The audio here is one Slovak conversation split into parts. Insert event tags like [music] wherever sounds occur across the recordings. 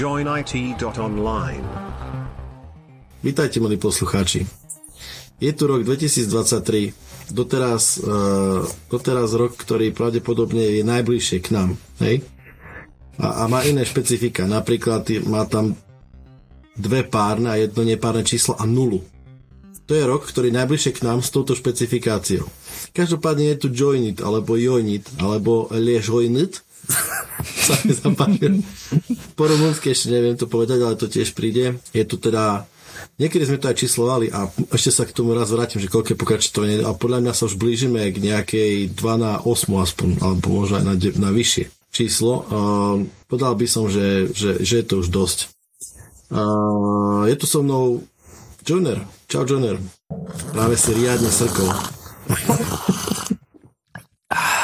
joinit.online. Vítajte, milí poslucháči. Je tu rok 2023, doteraz, uh, doteraz rok, ktorý pravdepodobne je najbližšie k nám, hej? A, a má iné špecifika, napríklad má tam dve párne a jedno nepárne číslo a nulu. To je rok, ktorý najbližšie k nám s touto špecifikáciou. Každopádne je tu Joinit, alebo Joinit, alebo Ležojnit. [laughs] sa mi zapáčil. Po rumunsky ešte neviem to povedať, ale to tiež príde. Je tu teda Niekedy sme to aj číslovali a ešte sa k tomu raz vrátim, že koľko je pokračovanie a podľa mňa sa už blížime k nejakej 2 na 8 aspoň, alebo možno aj na, na vyššie číslo. Uh, povedal by som, že, že, že je to už dosť. Uh, je tu so mnou Joner. Čau Joner. Práve si riadne srkol. [laughs]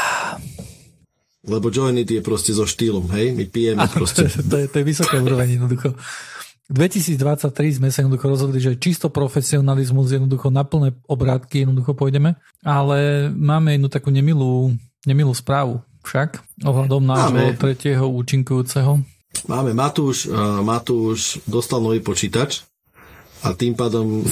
Lebo Joinit je proste so štýlom, hej? My pijeme Áno, proste. [laughs] To, je, to je vysoká úroveň jednoducho. 2023 sme sa jednoducho rozhodli, že čisto profesionalizmus jednoducho na plné obrátky jednoducho pôjdeme, ale máme jednu takú nemilú, nemilú správu však ohľadom nášho tretieho účinkujúceho. Máme Matúš, uh, Matúš dostal nový počítač a tým pádom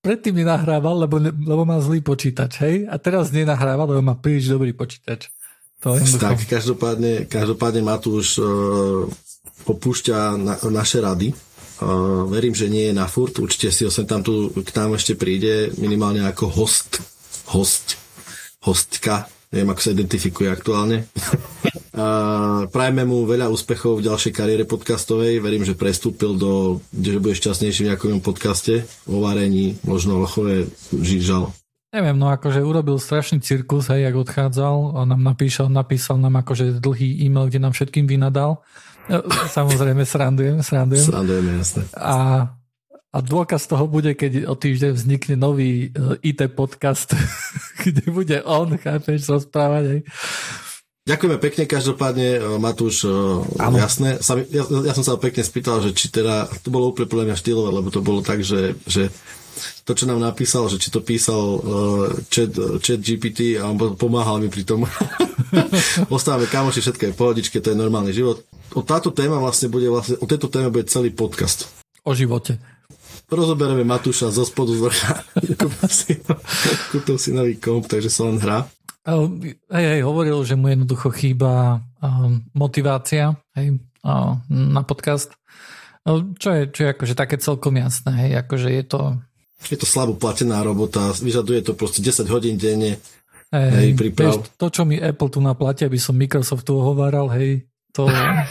predtým nenahrával, lebo, lebo má zlý počítač, hej? A teraz nenahráva, lebo má príliš dobrý počítač. To je tak, každopádne, každopádne Matúš uh, opúšťa na, naše rady. Uh, verím, že nie je na furt. Určite si ho sem tam tu k nám ešte príde minimálne ako host. Host. Hostka. Neviem, ako sa identifikuje aktuálne. [laughs] prajme mu veľa úspechov v ďalšej kariére podcastovej. Verím, že prestúpil do, že bude šťastnejší v nejakom podcaste o varení, možno o chove žížal. Neviem, no akože urobil strašný cirkus, hej, jak odchádzal, on nám napísal, napísal nám akože dlhý e-mail, kde nám všetkým vynadal. No, samozrejme, srandujem, srandujem. Srandujeme, jasne. A, a dôkaz toho bude, keď o týždeň vznikne nový e, IT podcast, [laughs] kde bude on, chápeš, rozprávať. Hej. Ďakujeme pekne, každopádne, e, Matúš, ano. jasné. Ja, ja som sa pekne spýtal, že či teda, to bolo úplne podľa mňa štýlové, lebo to bolo tak, že, že to, čo nám napísal, že či to písal uh, chat, chat GPT a on pomáhal mi pri tom. [laughs] Ostávame kamoši, všetko je pohodičke, to je normálny život. O táto téma vlastne bude, vlastne, o tejto téme bude celý podcast. O živote. Rozoberieme Matúša zo spodu z vrcha. [laughs] Kúpil si nový komp, takže sa len hrá. Hej, hej, hovoril, že mu jednoducho chýba um, motivácia hej, na podcast. Čo je, čo je akože také celkom jasné, hej, akože je to je to slabo platená robota, vyžaduje to proste 10 hodín denne. Hej, hej príprav. Vieš, to, čo mi Apple tu naplatí, aby som Microsoftu ohováral, hej, to,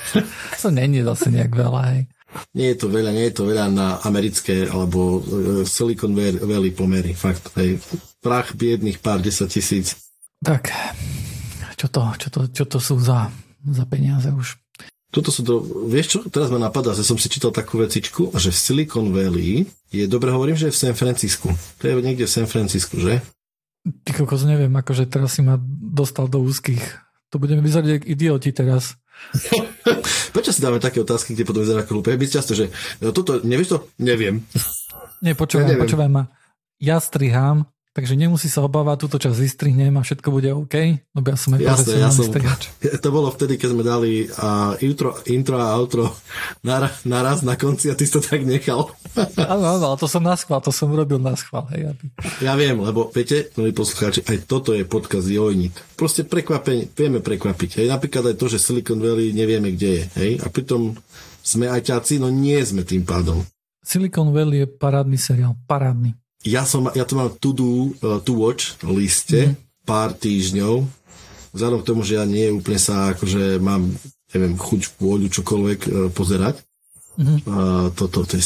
[laughs] to není zase nejak veľa, hej. Nie je to veľa, nie je to veľa na americké alebo e, Silicon Valley pomery, fakt, hej. Prach biedných pár desať tisíc. Tak, čo to, čo to, čo to sú za, za peniaze už? Toto sú to, vieš čo, teraz ma napadá, že som si čítal takú vecičku, že v Silicon Valley je, dobre hovorím, že je v San Francisku. To je niekde v San Francisku, že? Ty kokos, neviem, akože teraz si ma dostal do úzkých. To budeme vyzerať ako idioti teraz. [laughs] Prečo si dáme také otázky, kde potom vyzerá ako hlúpe? Byť často, že no toto, nevieš to? Neviem. Nie, počúvaj, ja počúvaj ma. Ja strihám Takže nemusí sa obávať, túto časť vystrihnem a všetko bude OK, lebo ja som aj Jasné, ja som, [laughs] To bolo vtedy, keď sme dali uh, intro, intro a outro naraz, naraz na konci a ty si to tak nechal. [laughs] Áno, áno, ale to som na schvál, to som robil na schvál. Hej, aby... Ja viem, lebo viete, milí poslucháči, aj toto je podkaz Jojnit. Proste prekvapenie, vieme prekvapiť. Hej, napríklad aj to, že Silicon Valley nevieme, kde je. Hej, a pritom sme aj ťaci, no nie sme tým pádom. Silicon Valley je parádny seriál, parádny ja, som, ja to mám to do, uh, to watch liste mm. pár týždňov, vzhľadom k tomu, že ja nie úplne sa, akože mám, neviem, chuť, vôľu, čokoľvek uh, pozerať. Mm-hmm. Uh, toto, to je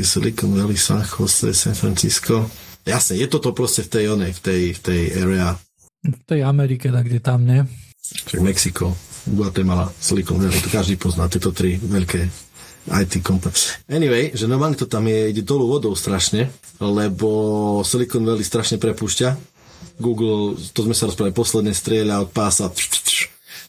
Silicon Valley, San Jose, San Francisco. Jasne, je toto proste v tej onej, v tej, v tej area. V tej Amerike, tak kde tam, ne? Čiže Mexiko, Guatemala, Silicon Valley, to každý pozná, tieto tri veľké IT komplex. Anyway, že normálne to tam je, ide dolu vodou strašne, lebo Silicon Valley strašne prepúšťa. Google, to sme sa rozprávali, posledne strieľa od pása.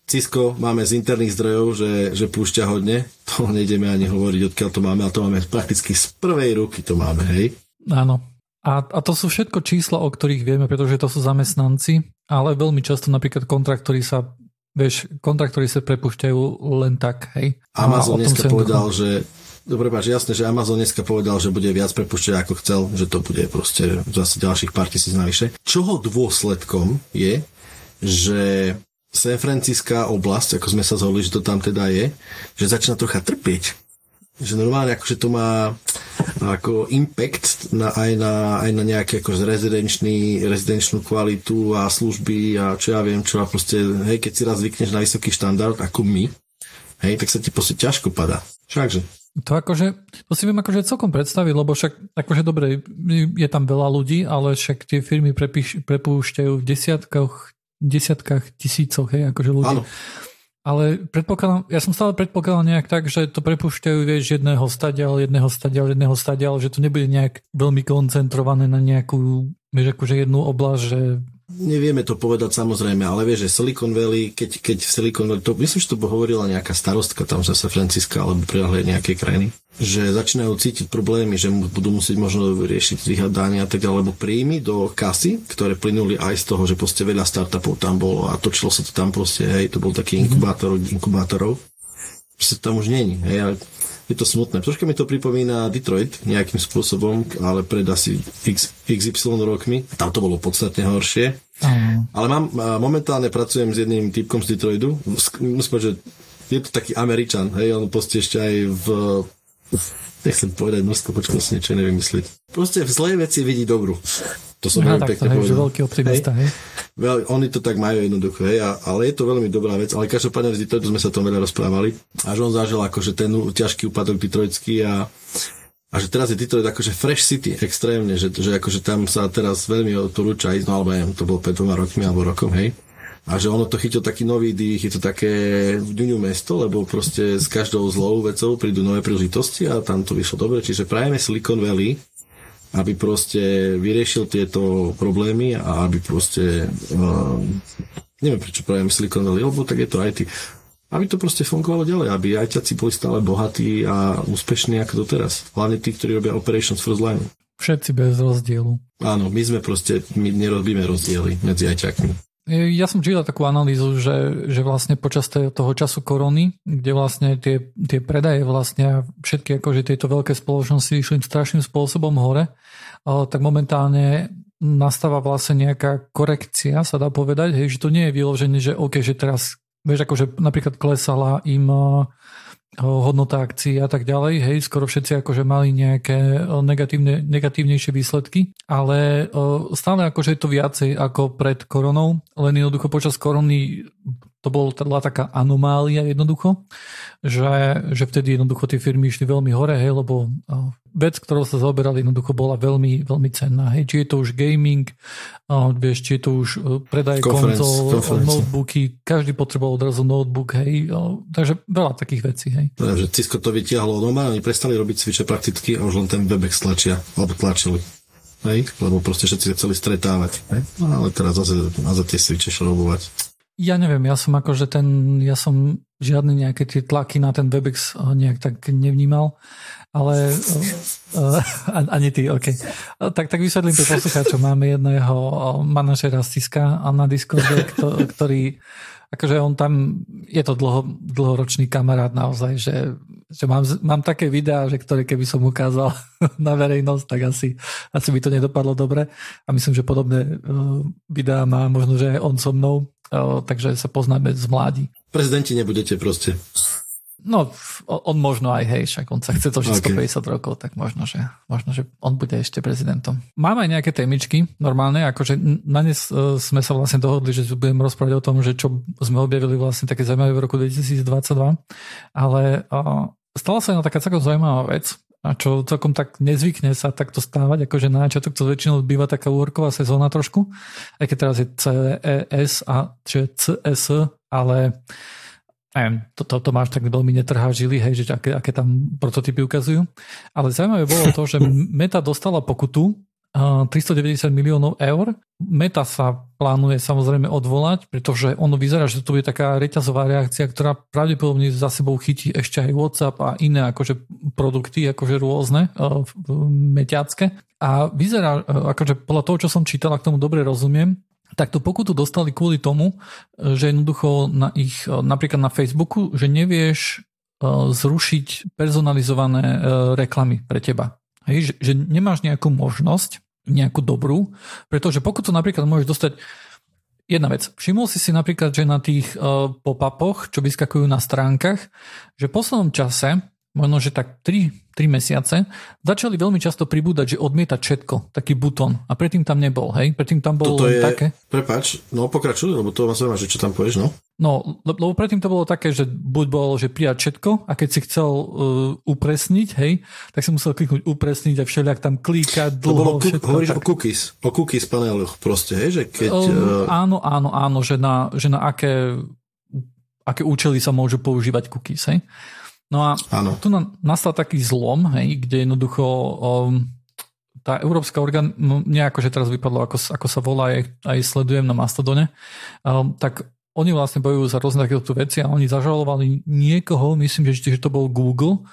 Cisco máme z interných zdrojov, že, že púšťa hodne. To nejdeme ani hovoriť, odkiaľ to máme, ale to máme prakticky z prvej ruky to máme, hej? Áno. A, a to sú všetko čísla, o ktorých vieme, pretože to sú zamestnanci, ale veľmi často napríklad kontrakt, ktorý sa vieš, kontraktory sa prepúšťajú len tak, hej. Amazon dneska povedal, duchom... že Dobre, páč, jasné, že Amazon dneska povedal, že bude viac prepušťať ako chcel, že to bude proste zase ďalších pár tisíc navyše. Čoho dôsledkom je, že San Franciská oblasť, ako sme sa zhodli, že to tam teda je, že začína trocha trpieť. Že normálne akože to má ako impact na, aj, na, aj na nejaké akože rezidenčný, rezidenčnú kvalitu a služby a čo ja viem čo a proste, hej, keď si raz zvykneš na vysoký štandard ako my, hej, tak sa ti proste ťažko padá. Všakže. To akože, to si viem akože celkom predstaviť, lebo však akože dobre, je tam veľa ľudí, ale však tie firmy prepíš, prepúšťajú v desiatkách, desiatkách tisícoch, hej, akože ľudí. Áno. Ale predpokladám, ja som stále predpokladal nejak tak, že to prepúšťajú, vieš, jedného stadiaľ, jedného stadiaľ, jedného stadiaľ, že to nebude nejak veľmi koncentrované na nejakú, vieš, akože jednu oblasť, že Nevieme to povedať samozrejme, ale vieš, že Silicon Valley, keď, keď v Silicon Valley, to, myslím, že to hovorila nejaká starostka tam z San Francisca alebo prilahli nejakej krajiny, že začínajú cítiť problémy, že budú musieť možno riešiť vyhľadania a tak ďalej, lebo príjmy do kasy, ktoré plynuli aj z toho, že proste veľa startupov tam bolo a točilo sa to tam proste, hej, to bol taký inkubátor, inkubátorov, proste tam už není, hej, je to smutné. Troška mi to pripomína Detroit nejakým spôsobom, ale pred asi X, XY rokmi. Tam to bolo podstatne horšie. Mm. Ale mám, momentálne pracujem s jedným typkom z Detroitu. Musím že je to taký Američan, hej, on proste ešte aj v, [laughs] nechcem povedať množstvo, si niečo nevymyslieť. Proste v zlej veci vidí dobru. To som no, tak pekne to, povedal. veľký optimista, hej. Veľ, oni to tak majú jednoducho, hej, a, ale je to veľmi dobrá vec. Ale každopádne z Detroitu sme sa tom veľa rozprávali. A že on zažil akože ten ťažký úpadok Detroitský a, a že teraz je Detroit akože fresh city extrémne, že, že akože tam sa teraz veľmi odporúča ísť, no alebo neviem, to bolo pred dvoma rokmi alebo rokom, hej. A že ono to chytil taký nový dých, je to také v ďuňu mesto, lebo proste s každou zlou vecou prídu nové príležitosti a tam to vyšlo dobre. Čiže prajeme Silicon Valley, aby proste vyriešil tieto problémy a aby proste uh, neviem prečo prajem Silicon Valley, lebo tak je to IT aby to proste fungovalo ďalej, aby ajťaci boli stále bohatí a úspešní ako doteraz. Hlavne tí, ktorí robia Operations First Line. Všetci bez rozdielu. Áno, my sme proste, my nerobíme rozdiely medzi ajťakmi. Ja som čítal takú analýzu, že, že vlastne počas toho času korony, kde vlastne tie, tie predaje vlastne všetky akože tieto veľké spoločnosti išli strašným spôsobom hore, tak momentálne nastáva vlastne nejaká korekcia, sa dá povedať, hej, že to nie je vyložené, že OK, že teraz, vieš, akože napríklad klesala im hodnota akcií a tak ďalej. Hej, skoro všetci akože mali nejaké negatívne, negatívnejšie výsledky, ale stále akože je to viacej ako pred koronou, len jednoducho počas korony to bola taká anomália jednoducho, že, že vtedy jednoducho tie firmy išli veľmi hore, hej, lebo vec, ktorou sa zaoberali, jednoducho bola veľmi, veľmi cenná. Hej. Či je to už gaming, vieš, či je to už e, predaj konzol, notebooky, každý potreboval odrazu notebook, hej, takže veľa takých vecí. Hej. Takže Cisco to vytiahlo doma, oni prestali robiť switche prakticky a už len ten Webex tlačia, alebo tlačili. Hej, lebo proste všetci sa chceli stretávať. Hej? No ale teraz zase, zase tie switche šrobovať. Ja neviem, ja som akože ten, ja som žiadne nejaké tie tlaky na ten Webex eh, nejak tak nevnímal, ale uh, ani ty, OK. Tak, tak vysvetlím pre poslucháčov, máme jedného manažera z Ciska na Discorde, ktorý akože on tam, je to dlho, dlhoročný kamarát naozaj, že, že mám, mám také videá, že ktoré keby som ukázal [laughs] na verejnosť, tak asi, asi by to nedopadlo dobre. A myslím, že podobné videá má možno, že aj on so mnou takže sa poznáme z mladí. Prezidenti nebudete proste. No, on možno aj, hej, však on sa chce to všetko okay. 50 rokov, tak možno že, možno, že on bude ešte prezidentom. Mám aj nejaké témičky, normálne, akože na ne sme sa vlastne dohodli, že budem rozprávať o tom, že čo sme objavili vlastne také zaujímavé v roku 2022, ale uh, stala sa jedna taká celkom zaujímavá vec, a čo celkom tak nezvykne sa takto stávať, akože na začiatok to väčšinou býva taká úrková sezóna trošku, aj keď teraz je CES a čiže CS, ale neviem, to, to, to máš tak veľmi netrhá žily, hej, že aké, aké tam prototypy ukazujú. Ale zaujímavé bolo to, že Meta dostala pokutu 390 miliónov eur. Meta sa plánuje samozrejme odvolať, pretože ono vyzerá, že to bude taká reťazová reakcia, ktorá pravdepodobne za sebou chytí ešte aj WhatsApp a iné akože produkty, akože rôzne, meťacké. A vyzerá, akože podľa toho, čo som čítal, k tomu dobre rozumiem, tak tú pokutu dostali kvôli tomu, že jednoducho na ich, napríklad na Facebooku, že nevieš zrušiť personalizované reklamy pre teba. Hej, že, že nemáš nejakú možnosť, nejakú dobrú, pretože pokutu napríklad môžeš dostať Jedna vec. Všimol si si napríklad, že na tých uh, pop-upoch, čo vyskakujú na stránkach, že v poslednom čase možno, že tak 3, 3 mesiace, začali veľmi často pribúdať, že odmieta všetko, taký butón. A predtým tam nebol, hej? Predtým tam bolo Toto je, také. Prepač, no pokračuj, lebo to ma zaujíma, že čo tam povieš, no? No, lebo predtým to bolo také, že buď bolo, že prijať všetko a keď si chcel uh, upresniť, hej, tak si musel kliknúť upresniť a všelijak tam klikať dlho. Lebo všetko, hovoríš tak. o cookies, o cookies paneloch proste, hej, že keď... Uh, áno, áno, áno, že na, že na aké, aké účely sa môžu používať cookies, hej. No a Áno. tu na, nastal taký zlom, hej, kde jednoducho um, tá európska orgán, no, nejako, že teraz vypadlo, ako, ako sa volá, aj, aj sledujem na Mastodone, um, tak oni vlastne bojujú za rôzne takéto veci a oni zažalovali niekoho, myslím, že, že to bol Google,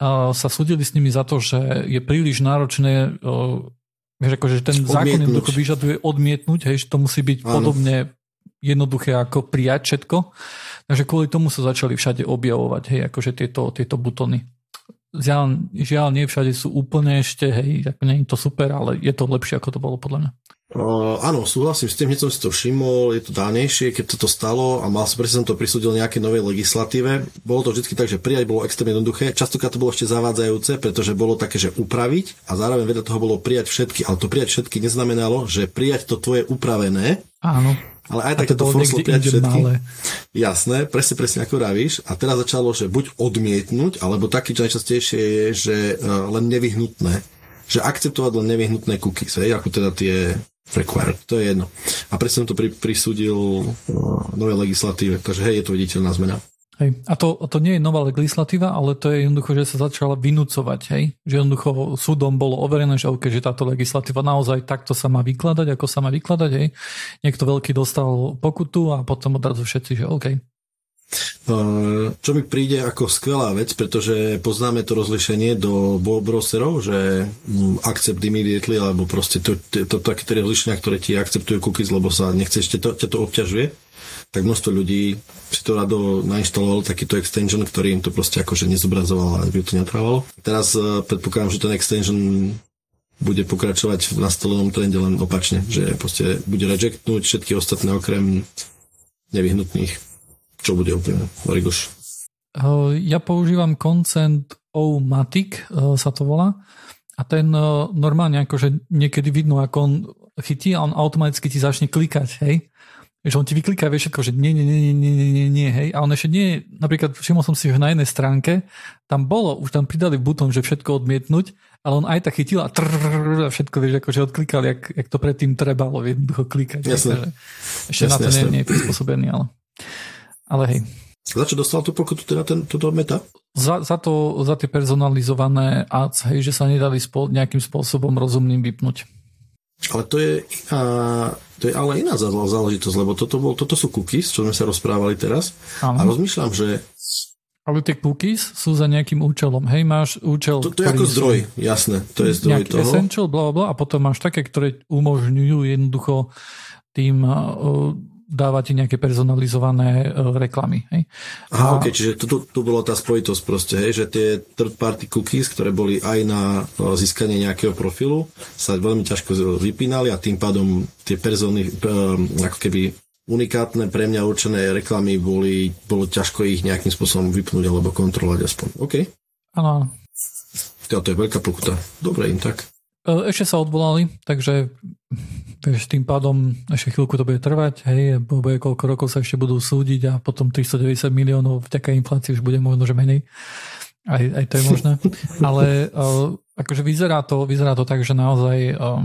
uh, sa súdili s nimi za to, že je príliš náročné, uh, vieš, akože ten odmietnúť. zákon jednoducho vyžaduje odmietnúť, hej, že to musí byť Áno. podobne jednoduché ako prijať všetko. Takže kvôli tomu sa začali všade objavovať, hej, akože tieto, tieto butony. Žiaľ, žiaľ, nie všade sú úplne ešte, hej, ako nie je to super, ale je to lepšie, ako to bolo podľa mňa. Uh, áno, súhlasím s tým, hneď som si to všimol, je to dánejšie, keď toto stalo a mal som, presne som to prisúdil nejaké novej legislatíve. Bolo to vždy tak, že prijať bolo extrémne jednoduché. Častokrát to bolo ešte zavádzajúce, pretože bolo také, že upraviť a zároveň vedľa toho bolo prijať všetky, ale to prijať všetky neznamenalo, že prijať to tvoje upravené. Áno ale aj také to prijať všetky. Malé. Jasné, presne, presne ako ravíš. A teraz začalo, že buď odmietnúť, alebo taký, čo najčastejšie je, že uh, len nevyhnutné. Že akceptovať len nevyhnutné cookies, hej, ako teda tie required, to je jedno. A presne to pri, prisúdil uh, nové legislatíve, takže hej, je to viditeľná zmena. Hej. A to, to nie je nová legislatíva, ale to je jednoducho, že sa začala vynúcovať. Hej? Že jednoducho súdom bolo overené, že, okay, že táto legislatíva naozaj takto sa má vykladať, ako sa má vykladať. Hej? Niekto veľký dostal pokutu a potom odrazu všetci, že OK. Čo mi príde ako skvelá vec, pretože poznáme to rozlišenie do browserov, že mm, accept immediately, alebo proste to, to, to také rozlišenia, ktoré ti akceptujú cookies, lebo sa nechce ešte to, ťa to obťažuje tak množstvo ľudí si to rado nainštalovalo takýto extension, ktorý im to proste akože nezobrazoval a by to netrávalo. Teraz uh, predpokladám, že ten extension bude pokračovať v nastolenom trende len opačne, že proste bude rejectnúť všetky ostatné okrem nevyhnutných, čo bude úplne origoš. Ja používam Consent O-Matic, sa to volá, a ten normálne akože niekedy vidno, ako on chytí a on automaticky ti začne klikať, hej že on ti vykliká vie všetko, že nie, nie, nie, nie, nie, nie, nie, hej. A on ešte nie, napríklad všimol som si, že na jednej stránke tam bolo, už tam pridali butón, že všetko odmietnúť, ale on aj tak chytil a, trrr, a všetko, vieš, akože odklikal, jak, jak to predtým trebalo jednoducho klikať. Jasne. Ešte jasne, na to jasne. nie, nie je prispôsobený, ale, ale hej. Za čo dostal tú pokutu teda ten, toto meta? Za, za, to, za tie personalizované ads, hej, že sa nedali spol, nejakým spôsobom rozumným vypnúť. Ale to je, a, to je ale iná záležitosť, lebo toto, bol, toto sú cookies, čo sme sa rozprávali teraz. Ano. A rozmýšľam, že ale tie cookies sú za nejakým účelom. Hej, máš účel... To, to je ako zdroj, jasné. To je zdroj toho. essential, bla, bla, a potom máš také, ktoré umožňujú jednoducho tým dávate nejaké personalizované e, reklamy. Hej. Aha, a... ok, čiže tu, tu, tu bola tá spojitosť proste, hej, že tie third party cookies, ktoré boli aj na e, získanie nejakého profilu, sa veľmi ťažko vypínali a tým pádom tie persony, e, ako keby unikátne pre mňa určené reklamy boli, bolo ťažko ich nejakým spôsobom vypnúť alebo kontrolovať aspoň. OK. Áno. To je veľká pokuta. Dobre im tak. Ešte sa odvolali, takže vieš, tým pádom ešte chvíľku to bude trvať, hej, bude koľko rokov sa ešte budú súdiť a potom 390 miliónov vďaka inflácii už bude možno, že menej. Aj, aj to je možné. [laughs] Ale uh, akože vyzerá to, vyzerá to tak, že naozaj uh,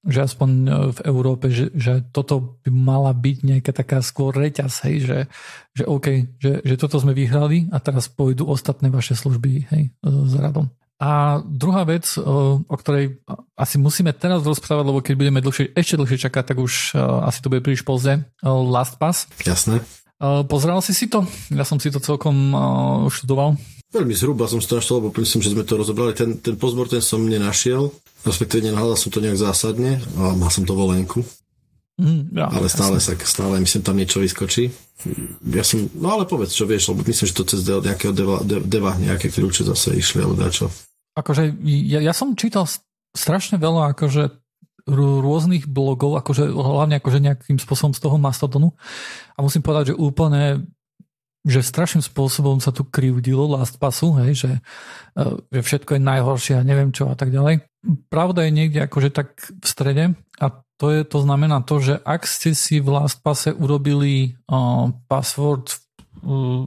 že aspoň v Európe, že, že toto by mala byť nejaká taká skôr reťaz, hej, že, že OK, že, že toto sme vyhrali a teraz pôjdu ostatné vaše služby, hej, s radom. A druhá vec, o ktorej asi musíme teraz rozprávať, lebo keď budeme dlhšie, ešte dlhšie čakať, tak už asi to bude príliš pozde. Last Pass. Jasné. Pozeral si si to? Ja som si to celkom študoval. Veľmi zhruba som si to našiel, lebo myslím, že sme to rozobrali. Ten, ten pozbor ten som nenašiel, respektíve nenahľadal som to nejak zásadne a mal som to volenku. Mm, ja, ale stále sa, stále myslím tam niečo vyskočí. Ja som, no ale povedz, čo vieš, lebo myslím, že to cez nejakého deva, deva nejaké kľúče zase išli, alebo dačo. Akože ja, ja som čítal strašne veľa akože rôznych blogov, akože hlavne akože nejakým spôsobom z toho Mastodonu a musím povedať, že úplne že strašným spôsobom sa tu krivdilo LastPassu, hej, že, e, že všetko je najhoršie a neviem čo a tak ďalej. Pravda je niekde akože tak v strede a to, je, to znamená to, že ak ste si v LastPasse urobili uh, password uh,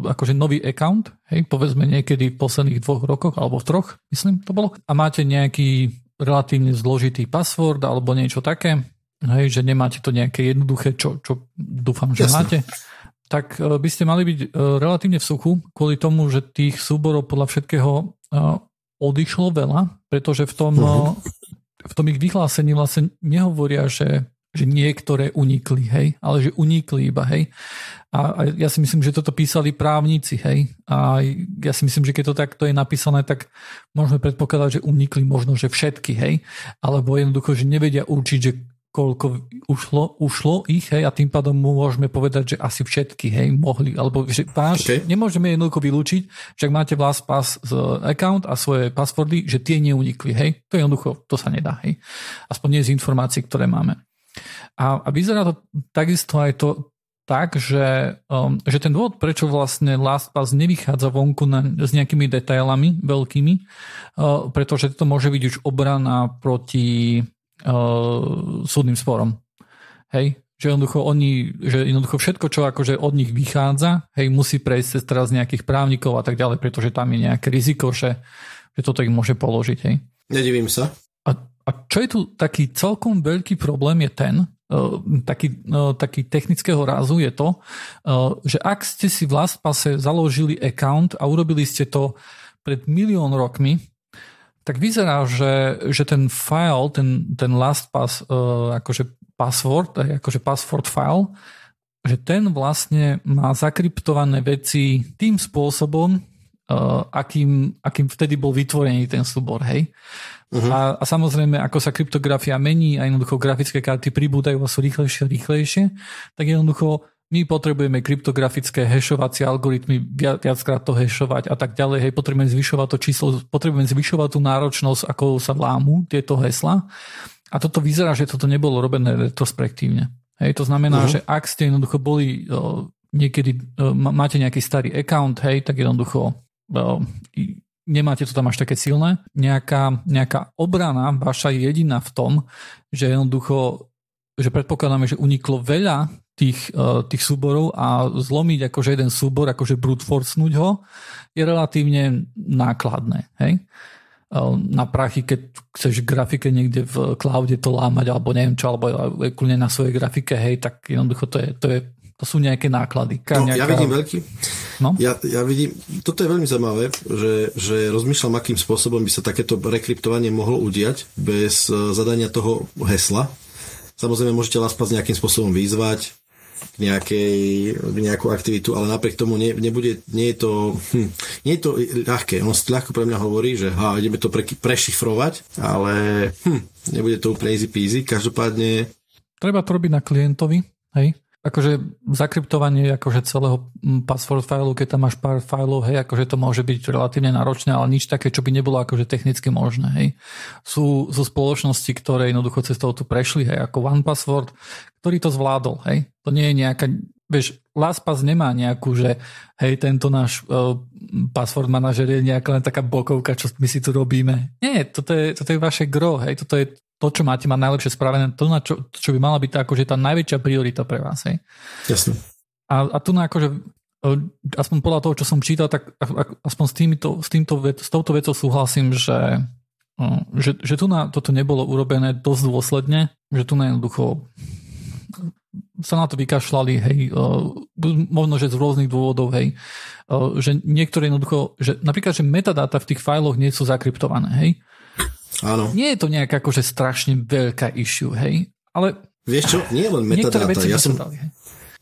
akože nový account, hej, povedzme niekedy v posledných dvoch rokoch alebo v troch, myslím to bolo, a máte nejaký relatívne zložitý password alebo niečo také, hej, že nemáte to nejaké jednoduché, čo, čo dúfam, že Jasne. máte, tak uh, by ste mali byť uh, relatívne v suchu kvôli tomu, že tých súborov podľa všetkého uh, odišlo veľa, pretože v tom uh-huh v tom ich vyhlásení vlastne nehovoria, že, že niektoré unikli, hej, ale že unikli iba, hej. A, a ja si myslím, že toto písali právnici, hej. A ja si myslím, že keď to takto je napísané, tak môžeme predpokladať, že unikli možno, že všetky, hej. Alebo jednoducho, že nevedia určiť, že koľko ušlo, ušlo ich, hej, a tým pádom môžeme povedať, že asi všetky, hej, mohli, alebo že váš, okay. nemôžeme jednoducho vylúčiť, že ak máte vlast pass z account a svoje passwordy, že tie neunikli, hej, to je jednoducho, to sa nedá, hej, aspoň nie z informácií, ktoré máme. A, a vyzerá to takisto aj to tak, že, um, že ten dôvod, prečo vlastne LastPass nevychádza vonku na, s nejakými detailami veľkými, uh, pretože to môže byť už obrana proti uh, súdnym sporom. Hej? Že jednoducho oni, že jednoducho všetko, čo akože od nich vychádza, hej, musí prejsť cez teraz nejakých právnikov a tak ďalej, pretože tam je nejaké riziko, že, že toto ich môže položiť. Hej. Nedivím sa. A, a čo je tu taký celkom veľký problém je ten, taký, uh, taký technického rázu je to, uh, že ak ste si v LastPasse založili account a urobili ste to pred milión rokmi, tak vyzerá, že, že ten file, ten, ten LastPass, akože password, akože password file, že ten vlastne má zakryptované veci tým spôsobom, akým, akým vtedy bol vytvorený ten súbor, hej. Uh-huh. A, a samozrejme, ako sa kryptografia mení a jednoducho grafické karty pribúdajú a sú rýchlejšie a rýchlejšie, tak jednoducho my potrebujeme kryptografické hešovacie algoritmy, viackrát to hešovať a tak ďalej. Hej, potrebujeme zvyšovať to číslo, potrebujeme zvyšovať tú náročnosť, ako sa lámu tieto hesla. A toto vyzerá, že toto nebolo robené retrospektívne. Hej, to znamená, uh-huh. že ak ste jednoducho boli o, niekedy, o, máte nejaký starý account, hej, tak jednoducho o, nemáte to tam až také silné. Nejaká, nejaká obrana vaša je jediná v tom, že jednoducho že predpokladáme, že uniklo veľa tých, uh, tých súborov a zlomiť akože jeden súbor, akože brute forcenúť ho, je relatívne nákladné. Hej? Uh, na prachy, keď chceš grafike niekde v cloude to lámať, alebo neviem čo, alebo kľudne na svojej grafike, hej, tak jednoducho to, je, to, je, to sú nejaké náklady. No, nejaká... Ja vidím veľký. No? Ja, ja vidím, toto je veľmi zaujímavé, že, že rozmýšľam, akým spôsobom by sa takéto rekryptovanie mohlo udiať bez e, zadania toho hesla. Samozrejme, môžete LastPass nejakým spôsobom vyzvať, k nejakej, k nejakú aktivitu, ale napriek tomu nie, nebude, nie je to, hm, nie je to ľahké. On ľahko pre mňa hovorí, že ha, ideme to pre, prešifrovať, ale hm, nebude to úplne easy peasy. Každopádne... Treba to robiť na klientovi, hej? Akože zakryptovanie akože celého password failu, keď tam máš pár fajlov, hej, akože to môže byť relatívne náročné, ale nič také, čo by nebolo akože technicky možné, hej. Sú, sú spoločnosti, ktoré jednoducho cez toho tu prešli, hej, ako OnePassword, ktorý to zvládol, hej. To nie je nejaká, vieš, LastPass nemá nejakú, že hej, tento náš uh, password manažer je nejaká len taká bokovka, čo my si tu robíme. Nie, toto je, toto je vaše gro, hej, toto je to, čo máte mať najlepšie spravené, to, na čo, čo by mala byť tá, akože tá najväčšia priorita pre vás. Hej. Jasne. A, a tu na akože aspoň podľa toho, čo som čítal, tak aspoň s, týmito, s, týmto, s touto vecou súhlasím, že, že, že tu na toto nebolo urobené dosť dôsledne, že tu na jednoducho sa na to vykašľali, hej, možno, že z rôznych dôvodov, hej, že niektoré jednoducho, že napríklad, že metadata v tých fajloch nie sú zakryptované, hej, Áno. Nie je to nejaká akože strašne veľká issue, hej? Ale... Vieš čo, nie len metadata. Ja som, dali,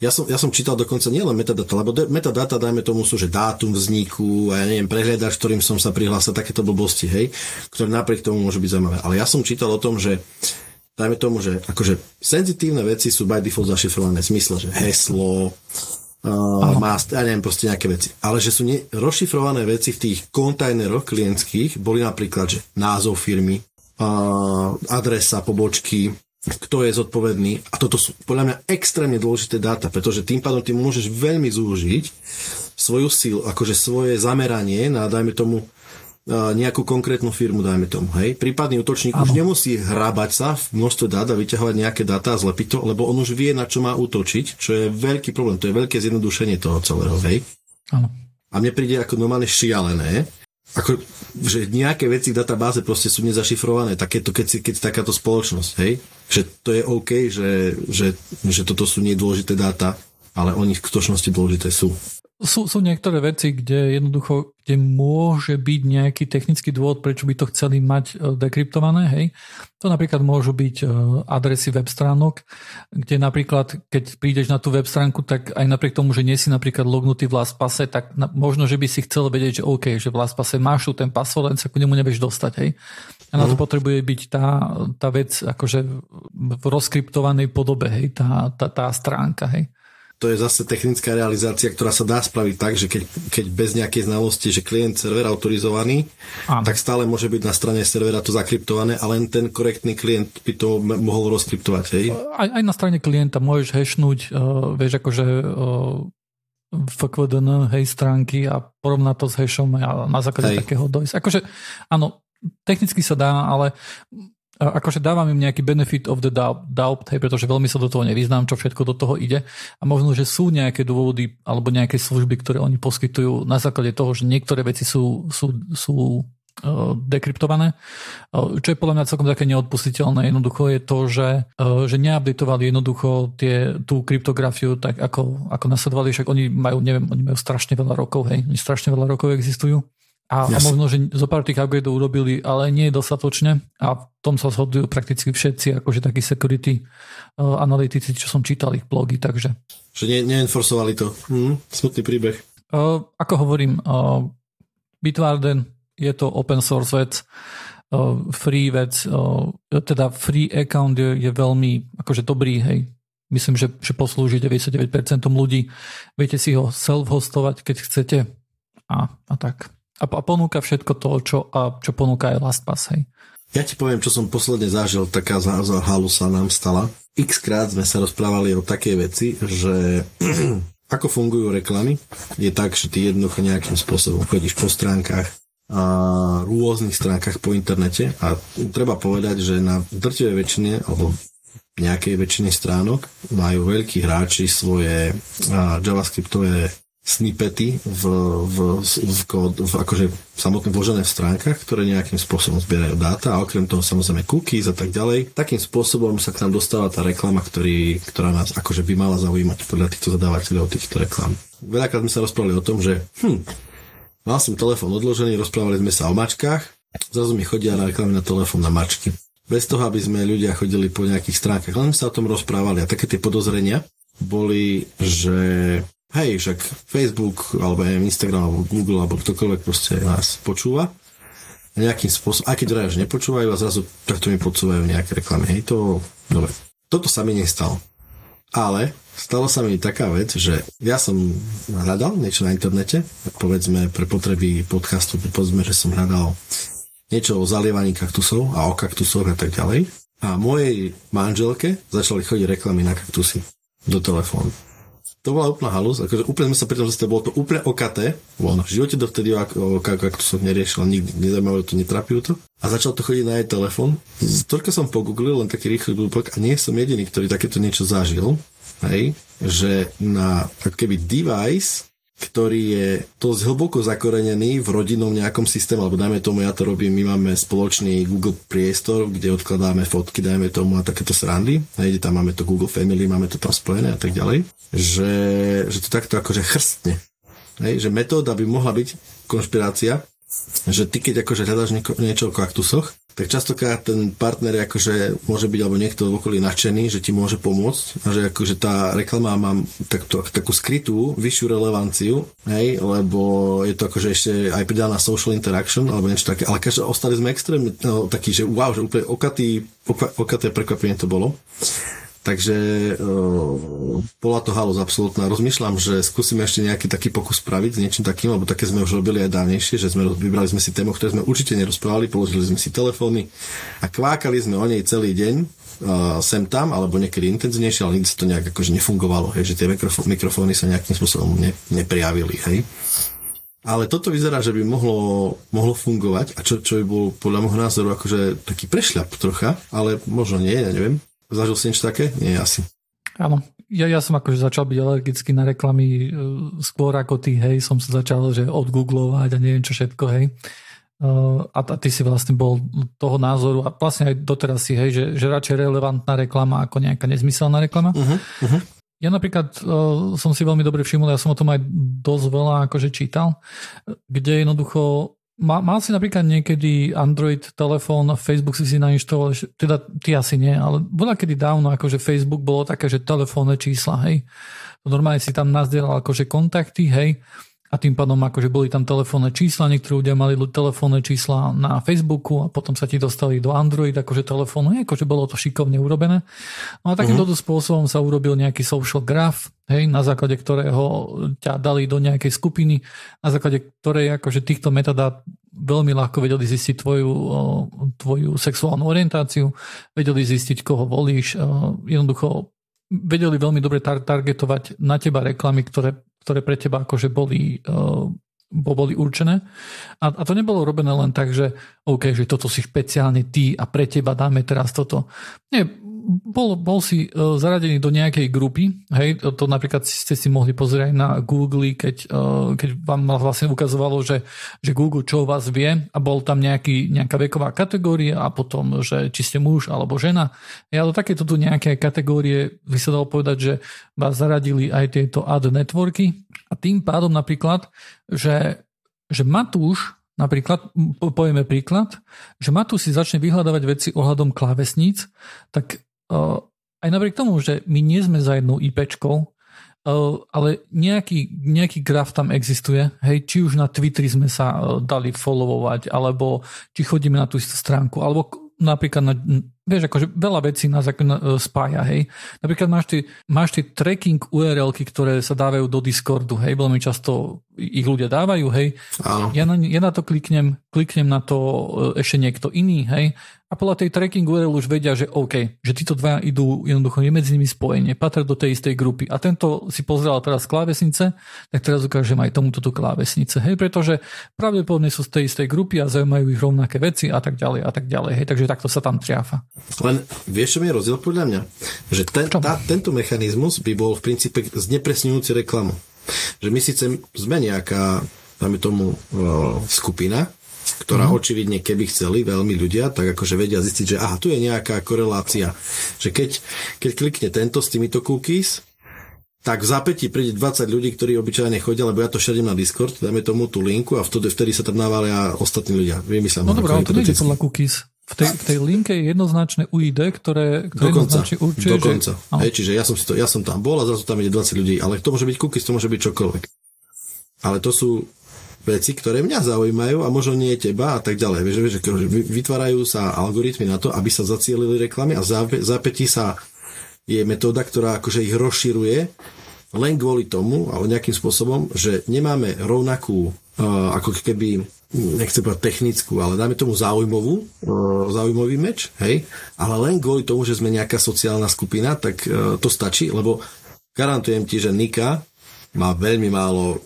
ja, som, ja som čítal dokonca nielen metadata, lebo de, metadata, dajme tomu, sú, že dátum vzniku a ja neviem, prehľadač, ktorým som sa prihlásil, takéto blbosti, hej, ktoré napriek tomu môžu byť zaujímavé. Ale ja som čítal o tom, že dajme tomu, že akože senzitívne veci sú by default zašifrované v zmysle, že heslo, uh, má, ja neviem, proste nejaké veci. Ale že sú ne, rozšifrované veci v tých kontajneroch klientských, boli napríklad, že názov firmy, uh, adresa, pobočky, kto je zodpovedný. A toto sú podľa mňa extrémne dôležité dáta, pretože tým pádom ty môžeš veľmi zúžiť svoju silu, akože svoje zameranie na, dajme tomu, nejakú konkrétnu firmu, dajme tomu. Hej? Prípadný útočník ano. už nemusí hrábať sa v množstve dát a vyťahovať nejaké dáta a zlepiť to, lebo on už vie, na čo má útočiť, čo je veľký problém. To je veľké zjednodušenie toho celého. Hej? Ano. A mne príde ako normálne šialené, ako, že nejaké veci v databáze proste sú nezašifrované, takéto, keď, si, keď takáto spoločnosť, hej? Že to je OK, že, že, že toto sú nedôležité dáta, ale oni v skutočnosti dôležité sú. Sú, sú niektoré veci, kde jednoducho, kde môže byť nejaký technický dôvod, prečo by to chceli mať e, dekryptované, hej. To napríklad môžu byť e, adresy web stránok, kde napríklad, keď prídeš na tú web stránku, tak aj napriek tomu, že nie si napríklad lognutý v LastPasse, tak na, možno, že by si chcel vedieť, že OK, že v LastPasse máš tu ten password, len sa ku nemu nevieš dostať, hej. A na to mhm. potrebuje byť tá, tá vec akože v rozkryptovanej podobe, hej, tá, tá, tá stránka, hej to je zase technická realizácia, ktorá sa dá spraviť tak, že keď, keď bez nejakej znalosti, že klient server autorizovaný, Áno. tak stále môže byť na strane servera to zakryptované a len ten korektný klient by to mohol rozkryptovať. Hej? Aj, aj na strane klienta môžeš hashnúť, uh, vieš, akože uh, FQDN, hej, stránky a porovnať to s hashom a na základe hej. takého dojsť. Akože, áno, technicky sa dá, ale akože dávam im nejaký benefit of the doubt, hej, pretože veľmi sa do toho nevyznám, čo všetko do toho ide. A možno, že sú nejaké dôvody alebo nejaké služby, ktoré oni poskytujú na základe toho, že niektoré veci sú, sú, sú uh, dekryptované. Uh, čo je podľa mňa celkom také neodpustiteľné jednoducho je to, že, uh, že neupdatovali jednoducho tie, tú kryptografiu tak ako, ako nasledovali, však oni majú, neviem, oni majú strašne veľa rokov, hej, oni strašne veľa rokov existujú a, yes. a možno, že zo pár tých upgradeov urobili, ale nie dostatočne a v tom sa zhodujú prakticky všetci, akože takí security uh, analytici, čo som čítal ich blogy, takže... Že ne, neenforcovali to. Hm, smutný príbeh. Uh, ako hovorím, uh, Bitwarden je to open source vec, uh, free vec, uh, teda free account je, je veľmi akože dobrý, hej, myslím, že, že poslúži 99% ľudí. Viete si ho self-hostovať, keď chcete a, a tak. A, a ponúka všetko to, čo, a, čo ponúka aj LastPass, hej. Ja ti poviem, čo som posledne zažil, taká halusa nám stala. X krát sme sa rozprávali o takej veci, že [clears throat] ako fungujú reklamy, je tak, že ty jednoducho nejakým spôsobom chodíš po stránkach, a rôznych stránkach po internete a treba povedať, že na drtivej väčšine alebo nejakej väčšine stránok majú veľkí hráči svoje javascriptové snippety v, v, v, kód, v akože samotné vložené v stránkach, ktoré nejakým spôsobom zbierajú dáta a okrem toho samozrejme cookies a tak ďalej. Takým spôsobom sa k nám dostáva tá reklama, ktorý, ktorá nás akože by mala zaujímať podľa týchto zadávateľov týchto reklam. Veľakrát sme sa rozprávali o tom, že hm, mal som telefón odložený, rozprávali sme sa o mačkách, zrazu mi chodia na reklamy na telefón na mačky. Bez toho, aby sme ľudia chodili po nejakých stránkach, len sa o tom rozprávali a také tie podozrenia boli, že Hej, však Facebook, alebo aj Instagram, alebo Google, alebo ktokoľvek proste nás počúva. Nejakým spôsobom, aj keď že nepočúvajú a zrazu takto mi podsúvajú nejaké reklamy. Hej, to, dobre. Toto sa mi nestalo. Ale stalo sa mi taká vec, že ja som hľadal niečo na internete, povedzme pre potreby podcastu, povedzme, že som hľadal niečo o zalievaní kaktusov a o kaktusoch a tak ďalej. A mojej manželke začali chodiť reklamy na kaktusy do telefónu to bola úplná halus, akože úplne sme sa pri tom zase, bolo to úplne okaté, ono v živote dovtedy o som neriešil, nikdy nezaujímavé to, netrapil to. A začal to chodiť na jej telefon. Toľko som pogooglil, len taký rýchly blúbok a nie som jediný, ktorý takéto niečo zažil, hej, že na ako keby device ktorý je dosť hlboko zakorenený v rodinnom nejakom systéme, alebo dajme tomu, ja to robím, my máme spoločný Google priestor, kde odkladáme fotky, dajme tomu a takéto srandy, kde tam máme to Google Family, máme to tam spojené a tak ďalej, že, že to takto akože chrstne. Hej, že metóda by mohla byť konšpirácia, že ty keď akože hľadáš nieko, niečo o kaktusoch, tak častokrát ten partner akože môže byť alebo niekto v okolí nadšený, že ti môže pomôcť a že akože tá reklama má takto, takú skrytú vyššiu relevanciu, hej, lebo je to akože ešte aj pridaná social interaction alebo niečo také, ale každé ostali sme extrémne no, taký, že wow, že úplne okatý, okaté prekvapenie to bolo. Takže uh, bola to halus absolútna. Rozmýšľam, že skúsime ešte nejaký taký pokus spraviť s niečím takým, lebo také sme už robili aj dávnejšie, že sme vybrali sme si tému, ktoré sme určite nerozprávali, položili sme si telefóny a kvákali sme o nej celý deň uh, sem tam, alebo niekedy intenzívnejšie, ale nikdy sa to nejak akože nefungovalo, hej, že tie mikrofó- mikrofóny sa nejakým spôsobom ne, neprijavili. Hej. Ale toto vyzerá, že by mohlo, mohlo fungovať a čo, čo by bol podľa môjho názoru akože taký prešľap trocha, ale možno nie, ja neviem. Zažil si niečo také? Nie, asi. Áno, ja, ja som akože začal byť alergický na reklamy e, skôr ako ty, hej, som sa začal, že odgooglovať a neviem čo všetko, hej. Uh, a, a ty si vlastne bol toho názoru a vlastne aj doteraz si, hej, že, že radšej relevantná reklama ako nejaká nezmyselná reklama. Uh-huh, uh-huh. Ja napríklad uh, som si veľmi dobre všimol, ja som o tom aj dosť veľa akože čítal, kde jednoducho Mal, mal si napríklad niekedy Android telefón, Facebook si si nainštaloval, teda ty asi nie, ale bola kedy dávno, akože Facebook bolo také, že telefónne čísla, hej. Normálne si tam nazdieral akože kontakty, hej a tým pádom akože boli tam telefónne čísla, niektorí ľudia mali telefónne čísla na Facebooku a potom sa ti dostali do Android akože telefónu, akože bolo to šikovne urobené. No a takýmto uh-huh. spôsobom sa urobil nejaký social graph, hej, na základe ktorého ťa dali do nejakej skupiny, na základe ktorej akože týchto metadát veľmi ľahko vedeli zistiť tvoju, tvoju sexuálnu orientáciu, vedeli zistiť, koho volíš, jednoducho vedeli veľmi dobre tar- targetovať na teba reklamy, ktoré ktoré pre teba akože boli, boli určené. A, a to nebolo robené len tak, že OK, že toto si špeciálne ty a pre teba dáme teraz toto. Nie, bol, bol si uh, zaradený do nejakej grupy, hej, to, napríklad ste si mohli pozrieť na Google, keď, uh, keď vám vlastne ukazovalo, že, že Google čo o vás vie a bol tam nejaký, nejaká veková kategória a potom, že či ste muž alebo žena. Ja do takéto tu nejaké kategórie by sa dalo povedať, že vás zaradili aj tieto ad networky a tým pádom napríklad, že, že Matúš Napríklad, povieme príklad, že Matúš si začne vyhľadávať veci ohľadom klávesníc, tak aj napriek tomu, že my nie sme za jednou IPčkou, ale nejaký, nejaký graf tam existuje, hej, či už na Twitteri sme sa dali followovať, alebo či chodíme na tú istú stránku, alebo napríklad na, vieš, akože veľa vecí nás ako e, spája, hej. Napríklad máš tie, máš tracking url ktoré sa dávajú do Discordu, hej, veľmi často ich ľudia dávajú, hej. Ja na, ja na to kliknem, kliknem na to e, ešte niekto iný, hej, a podľa tej tracking URL už vedia, že OK, že títo dva idú jednoducho je medzi nimi spojenie, patria do tej istej grupy. A tento si pozrel teraz klávesnice, tak teraz ukážem aj tomuto tú klávesnice. Hej, pretože pravdepodobne sú z tej istej grupy a zaujímajú ich rovnaké veci a tak ďalej a tak ďalej. Hej, takže takto sa tam triafa. Len vieš, čo mi je rozdiel podľa mňa? Že ten, tá, tento mechanizmus by bol v princípe znepresňujúci reklamu. Že my síce sme nejaká, dáme tomu, skupina, ktorá mm. očividne, keby chceli veľmi ľudia, tak akože vedia zistiť, že aha, tu je nejaká korelácia. Že keď, keď klikne tento s týmito cookies, tak v zápätí príde 20 ľudí, ktorí obyčajne chodia, lebo ja to šedím na Discord, dáme tomu tú linku a vtedy, vtedy sa tam navália ostatní ľudia. Vymyslím. No dobré, ale to nejde podľa cookies. V tej, v tej linke je jednoznačné UID, ktoré, ktoré dokonca, jednoznačne určuje, dokonca. Že... Hej, čiže ja som, si to, ja som tam bol a zrazu tam ide 20 ľudí, ale to môže byť cookies, to môže byť čokoľvek. Ale to sú veci, ktoré mňa zaujímajú a možno nie teba a tak ďalej. Vieš, vieš, vytvárajú sa algoritmy na to, aby sa zacielili reklamy a zápätí sa je metóda, ktorá akože ich rozširuje len kvôli tomu, ale nejakým spôsobom, že nemáme rovnakú uh, ako keby nechcem povedať technickú, ale dáme tomu zaujímavú, uh, zaujímavý meč, hej, ale len kvôli tomu, že sme nejaká sociálna skupina, tak uh, to stačí, lebo garantujem ti, že Nika má veľmi málo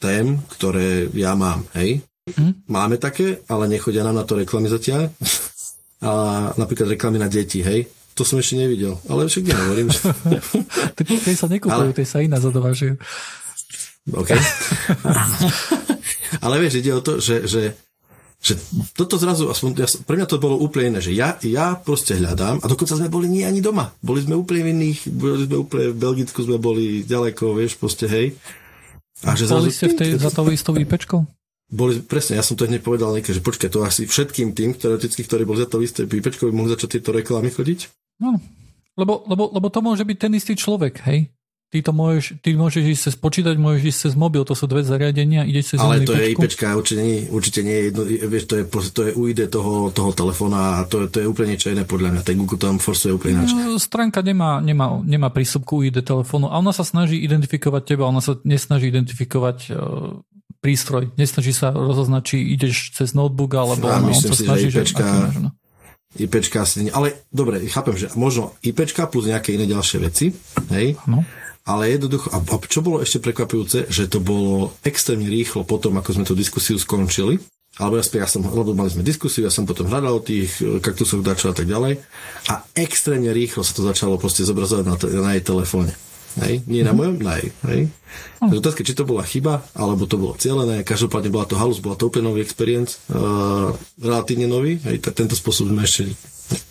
tém, ktoré ja mám, hej. Hm? Máme také, ale nechodia nám na to reklamy zatiaľ. [laughs] A napríklad reklamy na deti, hej. To som ešte nevidel, ale však nehovorím. Že... [laughs] tej sa nekupujú, ale... tej sa iná zadovážujú. OK. [laughs] ale vieš, ide o to, že, že, že toto zrazu, aspoň ja, pre mňa to bolo úplne iné, že ja, ja proste hľadám a dokonca sme boli nie ani doma. Boli sme úplne v iných, boli sme úplne v Belgicku, sme boli ďaleko, vieš, proste hej. A že Boli ste v tej, za tou istou IPčkou? boli, presne, ja som to hneď povedal niekde, že počkaj, to asi všetkým tým, teoreticky, ktorí boli za to isté pípečko, by mohli začať tieto reklamy chodiť? No, lebo, lebo, lebo to môže byť ten istý človek, hej? Ty to môžeš, ty môžeš ísť cez počítač, môžeš ísť cez mobil, to sú dve zariadenia, ideš cez Ale to je IPčka, určite nie, určite nie je jedno, vieš, to je, to je UID toho, toho telefóna a to, to je úplne niečo iné podľa mňa. Ten Google tam forsuje úplne ináč. No, stránka nemá, nemá, nemá prístup k UID telefónu a ona sa snaží identifikovať teba, ona sa nesnaží identifikovať uh, prístroj, nesnaží sa rozoznať, či ideš cez notebook alebo ja, no, on sa si, snaží, že IPčka, že, no. IPčka asi nie, ale dobre, chápem, že možno IPčka plus nejaké iné ďalšie veci, hej? No ale jednoducho, a, a čo bolo ešte prekvapujúce, že to bolo extrémne rýchlo potom, ako sme tú diskusiu skončili, alebo ja, ja som, lebo mali sme diskusiu, ja som potom hľadal tých e, kaktusov dačo a tak ďalej a extrémne rýchlo sa to začalo proste zobrazovať na, na jej telefóne. Hej? Nie na mhm. mojom, na jej. Hej? Mm. Takže otázka, či to bola chyba, alebo to bolo cieľené. Každopádne bola to halus, bola to úplne nový experience, uh, relatívne nový. Hej? Tento spôsob sme ešte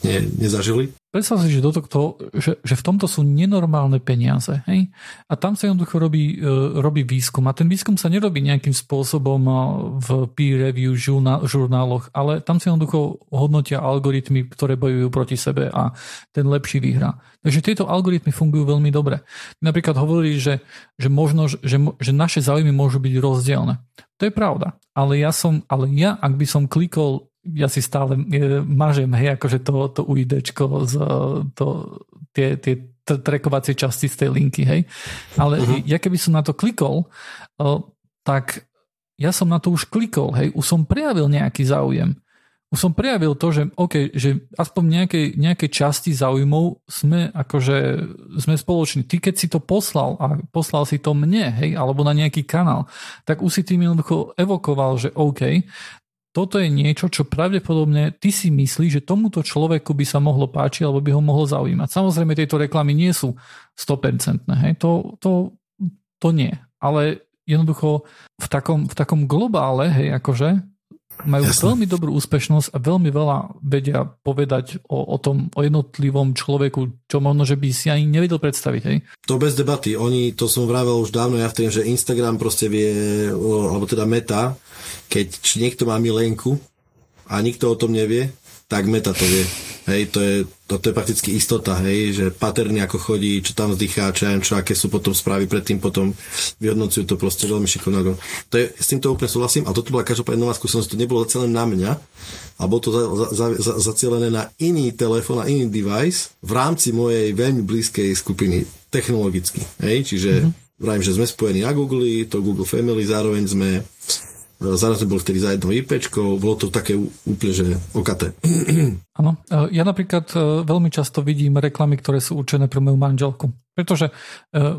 ne, nezažili. Predstav si, že, do tohto, že, že v tomto sú nenormálne peniaze. Hej? A tam sa jednoducho robí, e, robí výskum. A ten výskum sa nerobí nejakým spôsobom e, v peer review žurnáloch, ale tam sa jednoducho hodnotia algoritmy, ktoré bojujú proti sebe a ten lepší vyhrá. Takže tieto algoritmy fungujú veľmi dobre. Napríklad hovorí, že, že možno, že, že naše záujmy môžu byť rozdielne. To je pravda. Ale ja som, ale ja, ak by som klikol ja si stále e, mažem, hej, akože to, to UIDčko z to, tie, tie trekovacie časti z tej linky, hej. Ale uh-huh. ja keby som na to klikol, tak ja som na to už klikol, hej, už som prejavil nejaký záujem. Už som prejavil to, že, okay, že aspoň nejakej, nejakej časti záujmov sme akože sme spoloční. Ty keď si to poslal a poslal si to mne, hej, alebo na nejaký kanál, tak už si tým jednoducho evokoval, že OK, toto je niečo, čo pravdepodobne ty si myslíš, že tomuto človeku by sa mohlo páčiť alebo by ho mohlo zaujímať. Samozrejme, tieto reklamy nie sú 100%, hej? To, to, to nie. Ale jednoducho v takom, v takom globále, hej, akože majú Jasne. veľmi dobrú úspešnosť a veľmi veľa vedia povedať o, o tom, o jednotlivom človeku, čo možno, že by si ani nevedel predstaviť. Hej? To bez debaty. Oni, to som vravel už dávno ja v tým, že Instagram proste vie, alebo teda Meta, keď niekto má milenku a nikto o tom nevie, tak Meta to vie. Hej, to je, to, to je prakticky istota, hej, že paterny ako chodí, čo tam vzdychá, čo, čo, aké sú potom správy predtým, potom vyhodnocujú to proste veľmi šikovno. To je, s týmto úplne súhlasím, ale toto bola každopádne nová skúsenosť, to nebolo celé na mňa, a bolo to za, za, za, zacielené na iný telefón, na iný device v rámci mojej veľmi blízkej skupiny technologicky. Hej, čiže mm-hmm. vravím, že sme spojení na Google, to Google Family, zároveň sme Zároveň bol vtedy za jednou IPčkou, bolo to také úplne, že okaté. [clears throat] Áno, e, ja napríklad e, veľmi často vidím reklamy, ktoré sú určené pre moju manželku. Pretože e,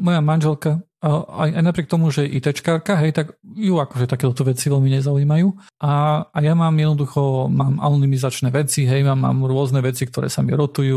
moja manželka aj, aj napriek tomu, že ITčkárka, hej, tak ju akože takéto veci veľmi nezaujímajú. A, a ja mám jednoducho, mám anonymizačné veci, hej, mám, mám rôzne veci, ktoré sa mi rotujú,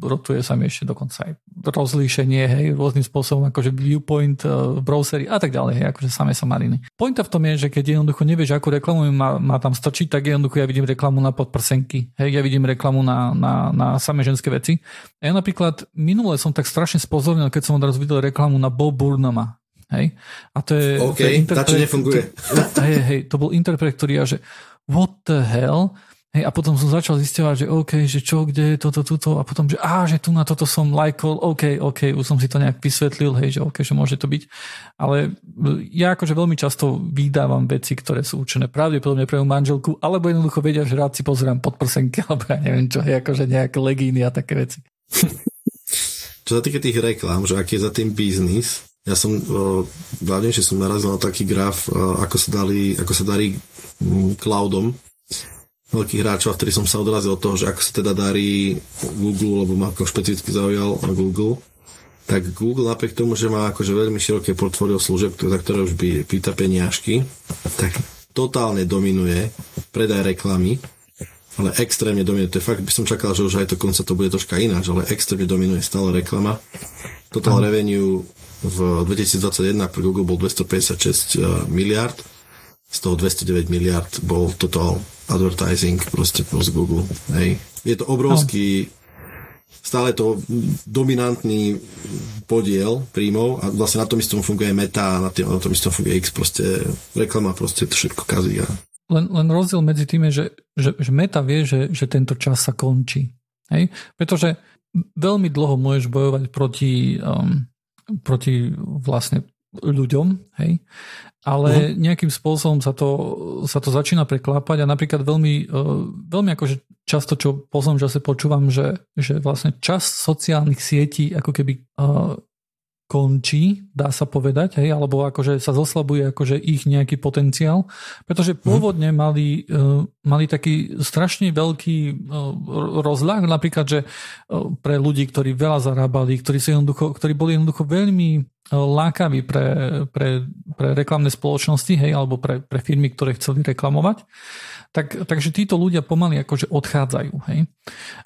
rotuje sa mi ešte dokonca aj rozlíšenie, hej, rôznym spôsobom, akože viewpoint, uh, browsery a tak ďalej, hej, akože samé sa mariny. Pointa v tom je, že keď jednoducho nevieš, akú reklamu má, má tam strčiť, tak jednoducho ja vidím reklamu na podprsenky, hej, ja vidím reklamu na, na, na samé ženské veci. A ja napríklad minule som tak strašne spozornil, keď som odrazu videl reklamu na Bob Burnhama, Hej? A to je... OK, to je interpret, nefunguje. [laughs] To, hej, hej, to bol interpret, ktorý ja, že what the hell? Hej, a potom som začal zistovať, že OK, že čo, kde je toto, toto a potom, že á, že tu na toto som lajkol, OK, OK, už som si to nejak vysvetlil, hej, že OK, že môže to byť. Ale ja akože veľmi často vydávam veci, ktoré sú určené pravdepodobne pre moju manželku, alebo jednoducho vedia, že rád si pozerám podprsenky, [laughs] alebo ja neviem čo, hej, akože nejaké legíny a také veci. čo sa týka tých reklám, že aký je za tým biznis, ja som, hlavne, že som narazil na taký graf, ako sa, dali, ako sa darí cloudom veľkých hráčov, vtedy som sa odrazil od toho, že ako sa teda darí Google, lebo ma ako špecificky zaujal Google, tak Google napriek tomu, že má akože veľmi široké portfólio služieb, za ktoré už by pýta peniažky, tak totálne dominuje predaj reklamy, ale extrémne dominuje. To je fakt, by som čakal, že už aj to konca to bude troška ináč, ale extrémne dominuje stále reklama. Total revenue v 2021 pre Google bol 256 eh, miliard, z toho 209 miliard bol total advertising proste plus Google. Hej. Je to obrovský, stále to dominantný podiel príjmov a vlastne na tom istom funguje Meta a na, tým, na tom istom funguje X, proste reklama proste to všetko kazí. A... Len, len rozdiel medzi tým je, že, že, že Meta vie, že, že tento čas sa končí. Hej? Pretože veľmi dlho môžeš bojovať proti, um, proti vlastne ľuďom, hej? ale uh-huh. nejakým spôsobom sa to, sa to začína preklápať a napríklad veľmi, uh, veľmi akože často, čo že sa počúvam, že, že vlastne čas sociálnych sietí ako keby uh, končí, dá sa povedať, hej, alebo akože sa zoslabuje akože ich nejaký potenciál, pretože mhm. pôvodne mali, uh, mali taký strašne veľký uh, rozľah, napríklad, že uh, pre ľudí, ktorí veľa zarábali, ktorí, sú jednoducho, ktorí boli jednoducho veľmi lákaví pre, pre, pre reklamné spoločnosti, hej, alebo pre, pre firmy, ktoré chceli reklamovať, tak, takže títo ľudia pomaly akože odchádzajú. Hej.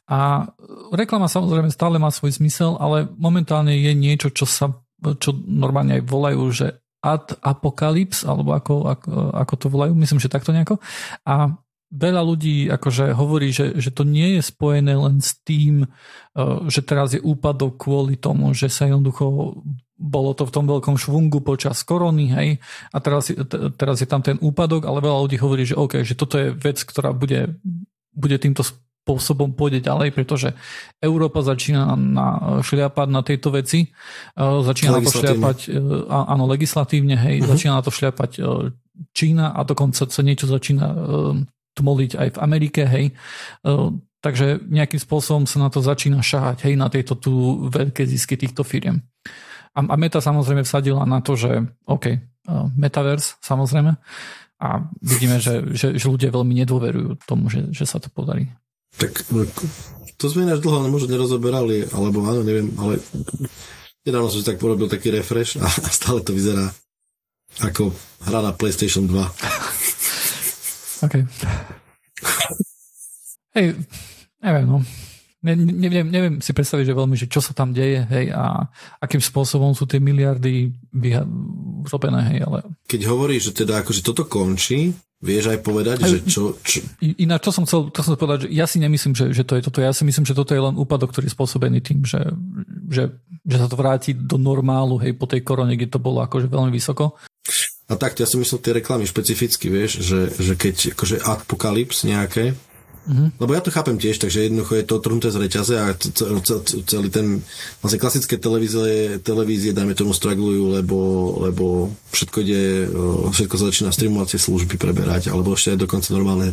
A reklama samozrejme stále má svoj zmysel, ale momentálne je niečo, čo sa čo normálne aj volajú, že ad apokalyps, alebo ako, ako, ako to volajú, myslím, že takto nejako. A veľa ľudí akože hovorí, že, že to nie je spojené len s tým, e, že teraz je úpadok kvôli tomu, že sa jednoducho bolo to v tom veľkom švungu počas korony, hej, a teraz, teraz je tam ten úpadok, ale veľa ľudí hovorí, že OK, že toto je vec, ktorá bude, bude týmto spôsobom pôjde ďalej, pretože Európa začína na šliapať na tejto veci, e, začína na to šliapať, e, áno, legislatívne, hej, uh-huh. začína na to šliapať Čína a dokonca sa niečo začína tmoliť aj v Amerike, hej. Takže nejakým spôsobom sa na to začína šahať, hej, na tieto tu veľké zisky týchto firiem. A, a Meta samozrejme vsadila na to, že OK, uh, Metaverse samozrejme a vidíme, že, že, že ľudia veľmi nedôverujú tomu, že, že sa to podarí. Tak to sme ináč dlho možno nerozoberali, alebo áno, neviem, ale nedávno som si tak porobil taký refresh a stále to vyzerá ako hra na PlayStation 2. [laughs] OK. Hej, neviem, no. Ne, neviem, neviem si predstaviť, že veľmi, že čo sa tam deje, hej, a akým spôsobom sú tie miliardy vyrobené, hej, ale... Keď hovoríš, že teda akože toto končí, vieš aj povedať, aj, že čo... čo... Ináč, čo som chcel, to som chcel povedať, že ja si nemyslím, že, že to je toto, ja si myslím, že toto je len úpadok, ktorý je spôsobený tým, že, že, že sa to vráti do normálu, hej, po tej korone, kde to bolo akože veľmi vysoko. A tak, ja som myslel tie reklamy špecificky, vieš, že, že keď akože apokalyps nejaké, Mm-hmm. Lebo ja to chápem tiež, takže jednoducho je to trhnuté z reťaze a celý ten, vlastne klasické televízie, televízie dajme tomu straglujú, lebo, lebo všetko ide, všetko sa začína streamovacie služby preberať, alebo ešte aj dokonca normálne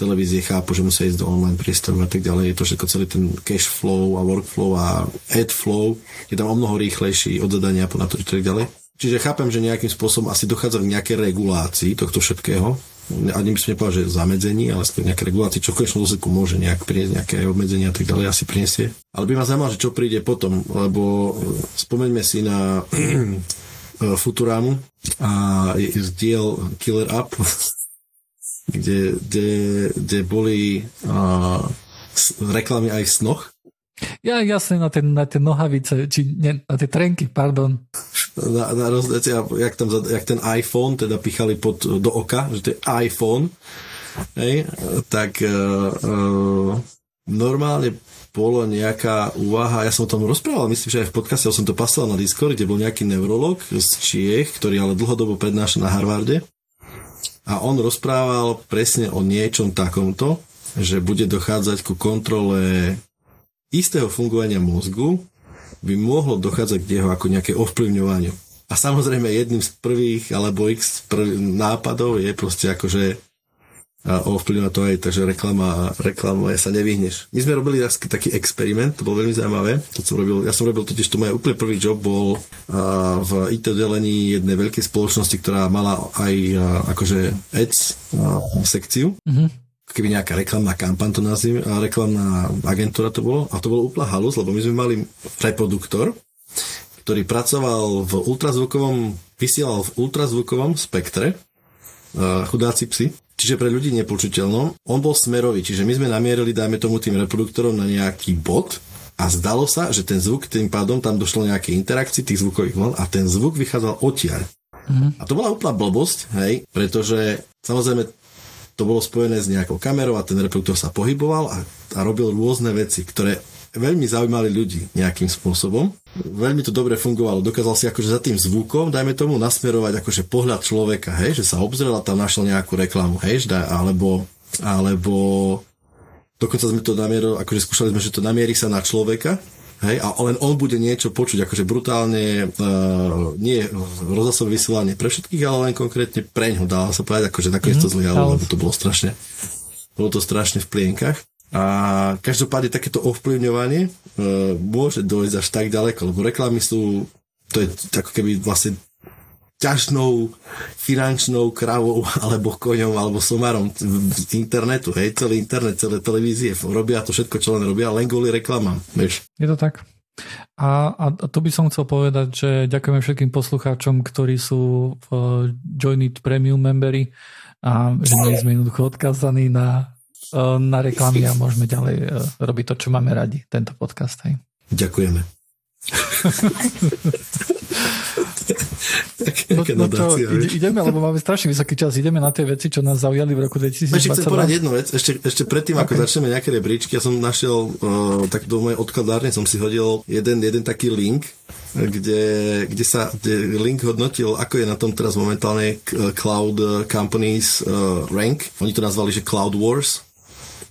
televízie chápu, že musia ísť do online priestoru a tak ďalej. Je to všetko celý ten cash flow a workflow a ad flow je tam o mnoho rýchlejší od zadania po na to, tak ďalej. Čiže chápem, že nejakým spôsobom asi dochádza k nejakej regulácii tohto všetkého, ani by som nepovedal, že zamedzení, ale skôr nejaké regulácie, čo v konečnom dôsledku môže nejak priniesť nejaké obmedzenia a tak ďalej, asi priniesie. Ale by ma zaujímalo, že čo príde potom, lebo spomeňme si na Futurámu a diel Killer Up, [laughs] kde, kde, kde boli uh, reklamy aj v snoch ja jasne na tie, na tie nohavice, či ne, na tie trenky, pardon. Na, na rozdeci, jak, tam, jak ten iPhone teda pichali pod, do oka, že to je iPhone, hej, tak uh, normálne bolo nejaká úvaha, ja som o tom rozprával, myslím, že aj v podcaste, ja som to pasoval na Discord, kde bol nejaký neurolog z Čiech, ktorý ale dlhodobo prednáša na Harvarde. A on rozprával presne o niečom takomto, že bude dochádzať ku kontrole istého fungovania mozgu by mohlo dochádzať k jeho ako nejaké ovplyvňovaniu. A samozrejme jedným z prvých alebo x prvých nápadov je proste akože ovplyvňovať to aj, takže reklama, reklama sa nevyhneš. My sme robili taký experiment, to bolo veľmi zaujímavé. To som robil, ja som robil totiž, to môj úplne prvý job bol v IT delení jednej veľkej spoločnosti, ktorá mala aj akože ads sekciu. Mm-hmm keby nejaká reklamná kampaň to nazvime, a reklamná agentúra to bolo, a to bolo úplná halus, lebo my sme mali reproduktor, ktorý pracoval v ultrazvukovom, vysielal v ultrazvukovom spektre, chudáci psi, čiže pre ľudí nepočuteľnom. On bol smerový, čiže my sme namierili, dajme tomu tým reproduktorom na nejaký bod a zdalo sa, že ten zvuk, tým pádom tam došlo nejaké interakcii tých zvukových vln a ten zvuk vychádzal odtiaľ. Mm-hmm. A to bola úplná blbosť, hej, pretože samozrejme to bolo spojené s nejakou kamerou a ten reproduktor sa pohyboval a, a robil rôzne veci, ktoré veľmi zaujímali ľudí nejakým spôsobom. Veľmi to dobre fungovalo. Dokázal si akože za tým zvukom, dajme tomu, nasmerovať akože pohľad človeka, hej, že sa obzrel a tam našiel nejakú reklamu, hej, alebo, alebo dokonca sme to namierili, akože skúšali sme, že to namierí sa na človeka, Hej, a len on bude niečo počuť, akože brutálne, uh, nie rozhlasové vysielanie pre všetkých, ale len konkrétne preň ho, dá sa povedať, akože nakoniec mm-hmm. to zlyhalo, lebo to bolo strašne, bolo to strašne v plienkach. A každopádne takéto ovplyvňovanie uh, môže dojsť až tak ďaleko, lebo reklamy sú, to je ako keby vlastne ťažnou finančnou kravou [laughs] alebo koňom alebo somarom internetu, hej, celý internet, celé televízie, robia to všetko, čo len robia, len kvôli reklamám, vieš. Je to tak. A, a to by som chcel povedať, že ďakujeme všetkým poslucháčom, ktorí sú v Join It Premium memberi a že nie sme jednoducho odkazaní na, na reklamy a môžeme ďalej e, robiť to, čo máme radi, tento podcast. Hej. Ďakujeme. [laughs] no, no čo, ide, ideme, lebo máme strašne vysoký čas, ideme na tie veci, čo nás zaujali v roku 2022. Ešte chcem povedať jednu vec, ešte, ešte predtým, okay. ako začneme nejaké rebríčky, ja som našiel, uh, tak do mojej odkladárne som si hodil jeden, jeden taký link, kde, kde sa kde link hodnotil, ako je na tom teraz momentálne Cloud Companies uh, rank. Oni to nazvali, že Cloud Wars,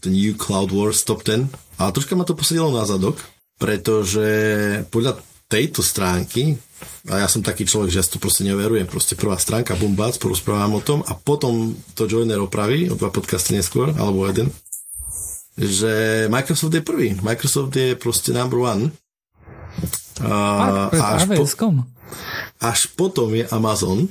the New Cloud Wars Top 10. A troška ma to posadilo na zadok, pretože podľa tejto stránky a ja som taký človek, že ja to proste neverujem. Proste prvá stránka, bum, bác, porozprávam o tom a potom to Joiner opraví, o dva podcasty neskôr, alebo jeden, že Microsoft je prvý. Microsoft je proste number one. A, a až, po, až potom je Amazon.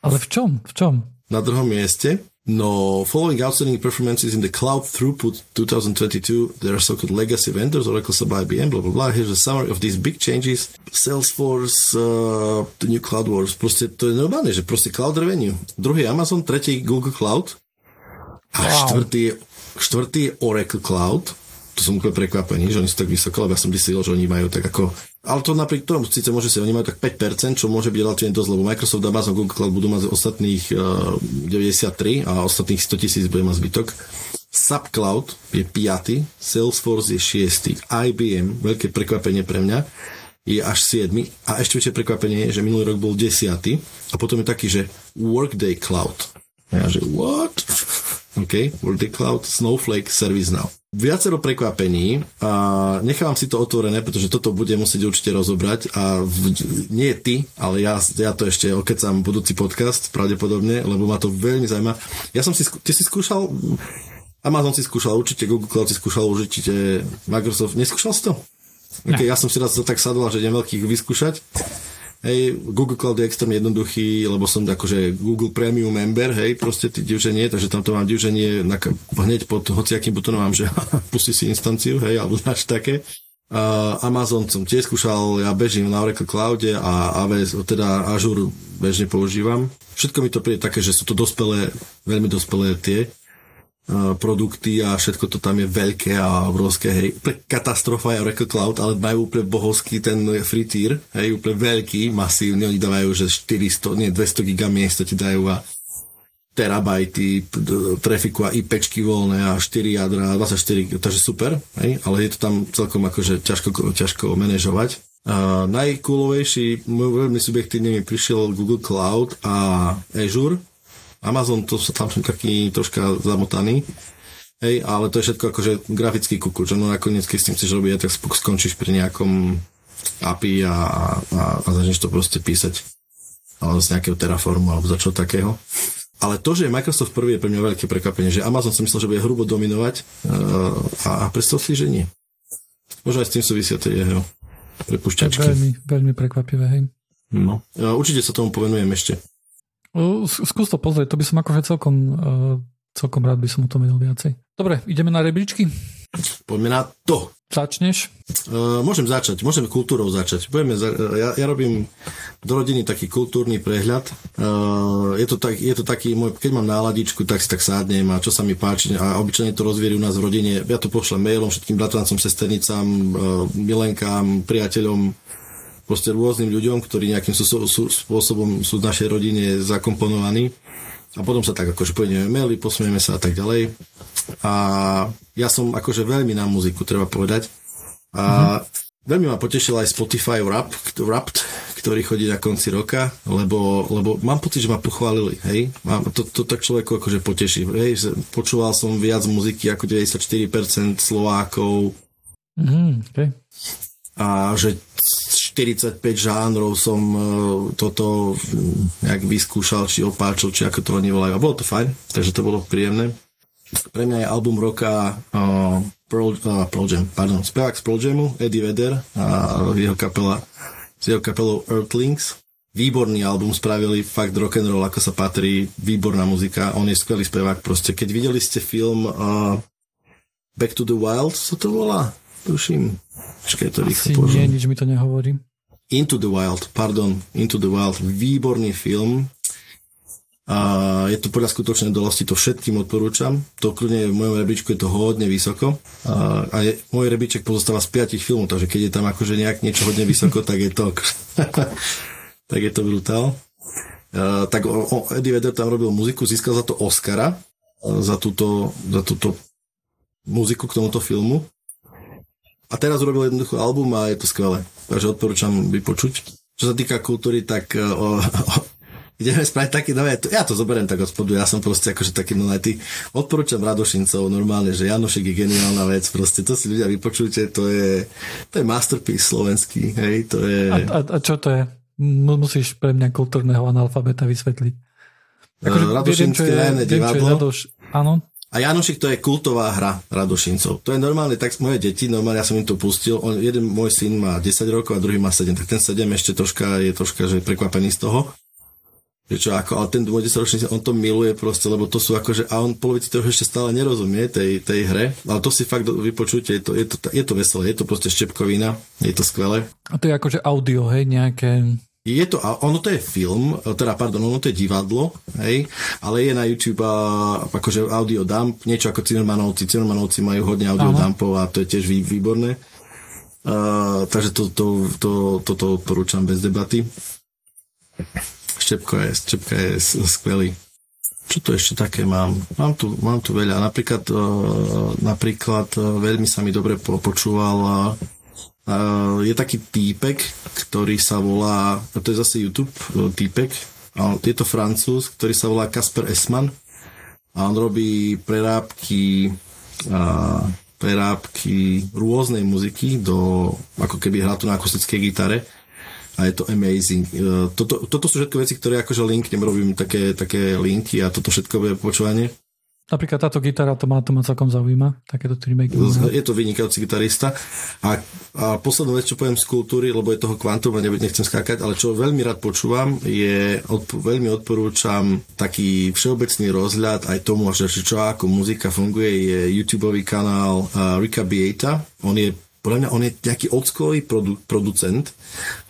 Ale v čom? V čom? Na druhom mieste. No, following outstanding performances in the cloud throughput 2022, there are so-called legacy vendors, Oracle, SAP, IBM, blah, blah, blah. Here's a summary of these big changes. Salesforce, uh, the new Cloud Wars. Proste to je normálne, že proste Cloud Revenue. Druhý Amazon, tretí Google Cloud a wow. štvrtý, štvrtý Oracle Cloud to som úplne prekvapený, že oni sú tak vysoko, lebo ja som myslel, že oni majú tak ako... Ale to napriek tomu, síce môže si, oni majú tak 5%, čo môže byť relatívne dosť, lebo Microsoft, Amazon, Google Cloud budú mať ostatných uh, eh, 93 a ostatných 100 tisíc bude mať zbytok. SAP Cloud je 5, Salesforce je 6, IBM, veľké prekvapenie pre mňa, je až 7 a ešte väčšie prekvapenie je, že minulý rok bol 10 a potom je taký, že Workday Cloud. Ja že what? [laughs] OK, Workday Cloud, Snowflake, ServiceNow viacero prekvapení a nechávam si to otvorené, pretože toto bude musieť určite rozobrať a v, nie ty, ale ja, ja to ešte okecam budúci podcast pravdepodobne, lebo ma to veľmi zaujíma. Ja som si, ty si skúšal Amazon si skúšal určite, Google Cloud si skúšal určite, Microsoft, neskúšal si to? Okay, ja som si raz tak sadol, že idem veľkých vyskúšať Hej, Google Cloud je extrémne jednoduchý, lebo som akože Google Premium member, hej, proste ty divženie, takže tam to mám divženie na, hneď pod hociakým butonom mám, že [laughs] pusti si instanciu, hej, alebo znaš také. Uh, Amazon som tiež skúšal, ja bežím na Oracle Cloude a AWS, teda Azure bežne používam. Všetko mi to príde také, že sú to dospelé, veľmi dospelé tie produkty a všetko to tam je veľké a obrovské, hej. Úplne katastrofa je Oracle Cloud, ale majú úplne bohovský ten free tier, hej, úplne veľký, masívny, oni dávajú, že 400, nie 200 giga miesta ti dajú a terabajty trafiku a IPčky voľné a 4 jadra, 24, takže super, hej, ale je to tam celkom akože ťažko, ťažko manažovať. Uh, najcoolovejší, veľmi subjektívne mi prišiel Google Cloud a Azure, Amazon, to sa tam som taký troška zamotaný. Hej, ale to je všetko akože grafický kukuč. No nakoniec, keď s tým chceš robiť, tak skončíš pri nejakom API a, a, a začneš to proste písať. Alebo z nejakého Terraformu, alebo za čo takého. Ale to, že Microsoft prvý je pre mňa veľké prekvapenie, že Amazon som myslel, že bude hrubo dominovať uh, a, a predstav si, že nie. Možno aj s tým súvisia tie jeho prepušťačky. Veľmi, veľmi prekvapivé, hej. No, uh, určite sa tomu povenujem ešte. Skús to pozrieť, to by som akože celkom, uh, celkom rád by som o tom vedel viacej. Dobre, ideme na rebríčky? Poďme na to. Začneš? Uh, môžem začať, môžeme kultúrou začať. Budeme za, ja, ja robím do rodiny taký kultúrny prehľad. Uh, je, to tak, je to taký, môj, keď mám náladičku, tak si tak sádnem a čo sa mi páči a obyčajne to rozvierí u nás v rodine. Ja to pošlem mailom všetkým bratrancom, sesternicám, uh, milenkám, priateľom, proste rôznym ľuďom, ktorí nejakým sú, sú, spôsobom sú v našej rodine zakomponovaní. A potom sa tak akože pôjdeme maily, posmieme sa a tak ďalej. A ja som akože veľmi na muziku, treba povedať. A uh-huh. veľmi ma potešil aj Spotify Rap, Wrapped, ktorý chodí na konci roka, lebo, lebo mám pocit, že ma pochválili, hej. Mám, to, to tak človeku akože poteší. Hej, počúval som viac muziky ako 94% Slovákov. Mm, okay. A že 45 žánrov som uh, toto nejak vyskúšal, či opáčil, či ako to oni volajú. A bolo to fajn, takže to bolo príjemné. Pre mňa je album roka uh, Pearl, uh, Pearl Jam, pardon, spevák z Pearl Jamu, Eddie Vedder a jeho kapela s jeho kapelou Earthlings. Výborný album spravili, fakt rock and roll, ako sa patrí, výborná muzika, on je skvelý spevák proste. Keď videli ste film uh, Back to the Wild, co to volá? Tuším. Počkaj, to rýchlo nie, nič mi to nehovorí. Into the Wild, pardon, Into the Wild, výborný film. A je to podľa skutočnej dolosti, to všetkým odporúčam. To kľudne v mojom rebríčku je to hodne vysoko. A, a je, môj rebríček pozostáva z piatich filmov, takže keď je tam akože nejak niečo hodne vysoko, [laughs] tak je to [laughs] tak je to brutál. A, tak o, o, Eddie Vedder tam robil muziku, získal za to Oscara za túto, za túto muziku k tomuto filmu. A teraz urobil jednoducho album a je to skvelé. Takže odporúčam vypočuť. Čo sa týka kultúry, tak e, o, o, ideme spraviť taký nové, ja to zoberiem tak od spodu, ja som proste akože taký nonajtý. Odporúčam Radošincov normálne, že Janošek je geniálna vec, proste to si ľudia vypočujte, to je, to je masterpiece slovenský, hej, to je... A, a, a čo to je? Musíš pre mňa kultúrneho analfabeta vysvetliť. Akože, Radošinské viem, divadlo. Radoš, áno, a Janošik to je kultová hra Radošincov. To je normálne, tak moje deti, normálne ja som im to pustil. On, jeden môj syn má 10 rokov a druhý má 7, tak ten 7 ešte troška je troška že prekvapený z toho. Že čo, ako, ale ten 10 ročný, on to miluje proste, lebo to sú akože, a on polovici toho ešte stále nerozumie tej, tej hre, ale to si fakt vypočujte, je to, je to, je to veselé, je to proste štepkovina, je to skvelé. A to je akože audio, hej, nejaké je to, ono to je film, teda pardon, ono to je divadlo, hej, ale je na YouTube a, akože audio dump, niečo ako Cinermanovci. Cinermanovci majú hodne audio dumpov a to je tiež vý, výborné. Uh, takže to, to, to, toto odporúčam bez debaty. Štepko je, Štepka je skvelý. Čo to ešte také mám? Mám tu, mám tu veľa. Napríklad, uh, napríklad uh, veľmi sa mi dobre počúval uh, Je taký týpek, ktorý sa volá, a to je zase YouTube uh, týpek, a je to francúz, ktorý sa volá Kasper Esman a on robí prerábky uh, prerábky rôznej muziky do, ako keby hrá to na akustickej gitare a je to amazing. Uh, toto, toto sú všetko veci, ktoré akože linknem, robím také, také linky a toto všetko bude počúvanie. Napríklad táto gitara, to ma, to ma celkom zaujíma, takéto trimeky. Je to vynikajúci gitarista. A, a poslednú vec, čo poviem z kultúry, lebo je toho kvantum a nechcem skákať, ale čo veľmi rád počúvam, je, odp- veľmi odporúčam taký všeobecný rozhľad aj tomu, že čo ako muzika funguje, je YouTube kanál uh, Rika Bieta. On je podľa mňa on je nejaký odskový produ- producent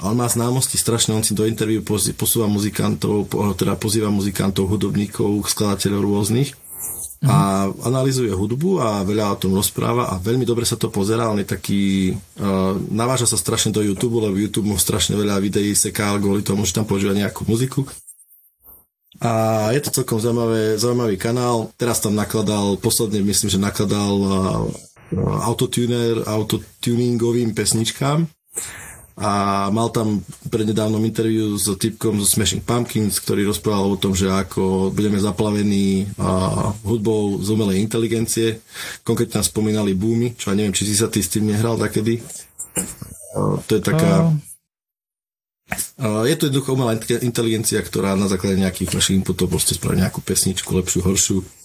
a on má známosti strašne, on si do interviu posúva muzikantov, teda pozýva muzikantov, hudobníkov, skladateľov rôznych a analizuje hudbu a veľa o tom rozpráva a veľmi dobre sa to pozerá, on je taký uh, naváža sa strašne do YouTube, lebo YouTube mu strašne veľa videí seká kvôli tomu, že tam používa nejakú muziku. A je to celkom zaujímavé, zaujímavý kanál. Teraz tam nakladal, posledne myslím, že nakladal uh, autotuner, autotuningovým pesničkám a mal tam prednedávnom interviu s typkom zo Smashing Pumpkins, ktorý rozprával o tom, že ako budeme zaplavení a, hudbou z umelej inteligencie. Konkrétne nás spomínali boomy, čo ja neviem, či si sa ty s tým nehral takedy. A, to je taká... A, je to jednoducho umelá inteligencia, ktorá na základe nejakých našich inputov proste spraví nejakú pesničku, lepšiu, horšiu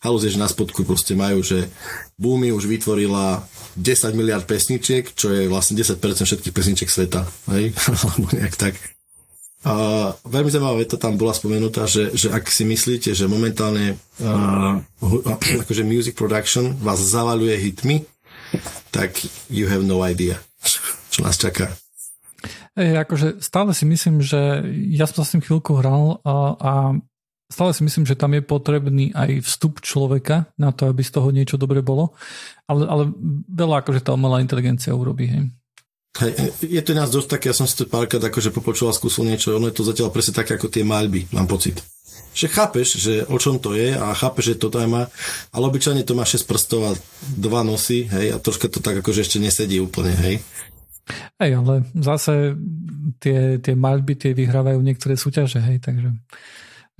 halus je, že na spodku proste majú, že Boomy už vytvorila 10 miliard pesničiek, čo je vlastne 10% všetkých pesničiek sveta. Hej? [laughs] Alebo nejak tak. A veľmi zaujímavá veta tam bola spomenutá, že, že ak si myslíte, že momentálne uh, [clears throat] akože music production vás zavaluje hitmi, tak you have no idea, [laughs] čo nás čaká. Ej, akože stále si myslím, že ja som sa s tým chvíľku hral a, a stále si myslím, že tam je potrebný aj vstup človeka na to, aby z toho niečo dobre bolo, ale, ale veľa akože tá umelá inteligencia urobí. Hej. Hej, je to nás dosť také, ja som si to párkrát akože popočúval, skúsil niečo, ono je to zatiaľ presne také ako tie maľby, mám pocit. že chápeš, že o čom to je a chápeš, že to tam má, ale obyčajne to má 6 prstov a dva nosy, hej, a troška to tak akože ešte nesedí úplne, hej. Hej, ale zase tie, tie maľby tie vyhrávajú niektoré súťaže, hej, takže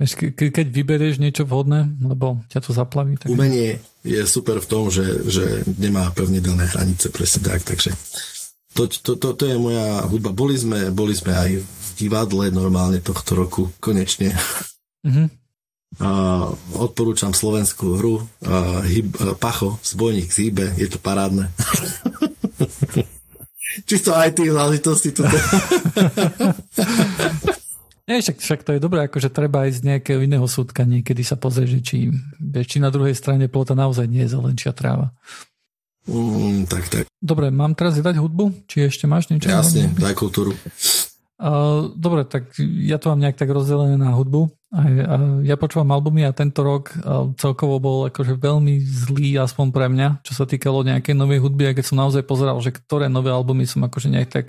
ke, keď vyberieš niečo vhodné, lebo ťa to zaplaví. Tak... Umenie je super v tom, že, že nemá pevne dané hranice, presne tak, takže to, to, to, to je moja hudba. Boli sme, boli sme aj v divadle normálne tohto roku, konečne. Mm-hmm. A odporúčam slovenskú hru a, hyb, a Pacho, zbojník z Hýbe, je to parádne. [laughs] Čisto aj tým záležitosti tu. [laughs] Nie, však, však to je dobré, akože treba ísť z nejakého iného súdka niekedy sa pozrieť, či, či na druhej strane plota naozaj nie je zelenčia tráva. Mm, tak, tak. Dobre, mám teraz dať hudbu? Či ešte máš niečo? Jasne, daj kultúru. Uh, dobre, tak ja to mám nejak tak rozdelené na hudbu. A, a ja počúvam albumy a tento rok celkovo bol akože veľmi zlý, aspoň pre mňa, čo sa týkalo nejakej novej hudby. A keď som naozaj pozeral, že ktoré nové albumy som akože nejak tak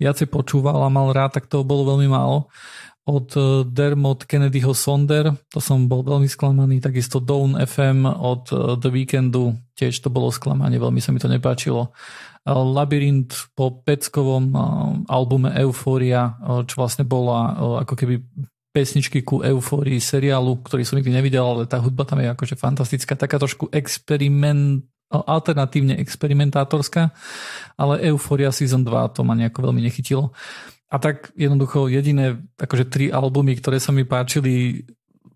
viacej počúval a mal rád, tak toho bolo veľmi málo od e, Dermot Kennedyho Sonder, to som bol veľmi sklamaný, takisto Dawn FM od e, The Weekendu, tiež to bolo sklamanie, veľmi sa mi to nepáčilo. E, Labyrint po peckovom albume Euphoria, čo vlastne bola ako keby pesničky ku eufórii seriálu, ktorý som nikdy nevidel, ale tá hudba tam je akože fantastická, taká trošku experiment, alternatívne experimentátorská, ale Euphoria Season 2 to ma nejako veľmi nechytilo. A tak jednoducho jediné akože tri albumy, ktoré sa mi páčili,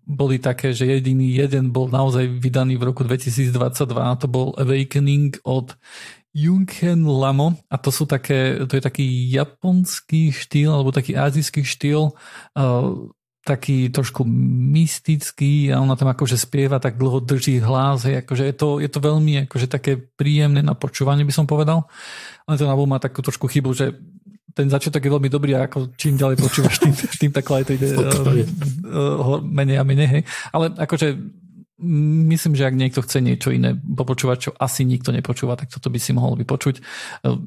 boli také, že jediný jeden bol naozaj vydaný v roku 2022 a to bol Awakening od Junken Lamo a to sú také, to je taký japonský štýl alebo taký azijský štýl uh, taký trošku mystický a ona tam akože spieva, tak dlho drží hlas, hej, akože je to, je to veľmi akože také príjemné na počúvanie by som povedal. Ale ten album má takú trošku chybu, že ten začiatok je veľmi dobrý a ako čím ďalej počúvaš, tým, [laughs] tým tak to ide uh, menej a menej. Hej. Ale akože myslím, že ak niekto chce niečo iné popočúvať, čo asi nikto nepočúva, tak toto by si mohol vypočuť.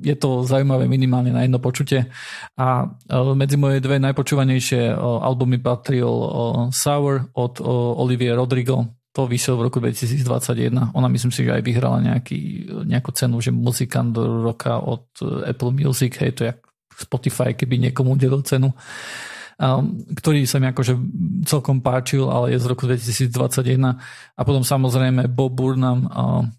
Je to zaujímavé minimálne na jedno počutie. A medzi moje dve najpočúvanejšie albumy patril Sour od Olivie Rodrigo, to vyšiel v roku 2021. Ona myslím si, že aj vyhrala nejaký, nejakú cenu, že muzikant roka od Apple Music, hej, to je Spotify, keby niekomu udelil cenu, ktorý sa mi akože celkom páčil, ale je z roku 2021. A potom samozrejme Bob Burnham,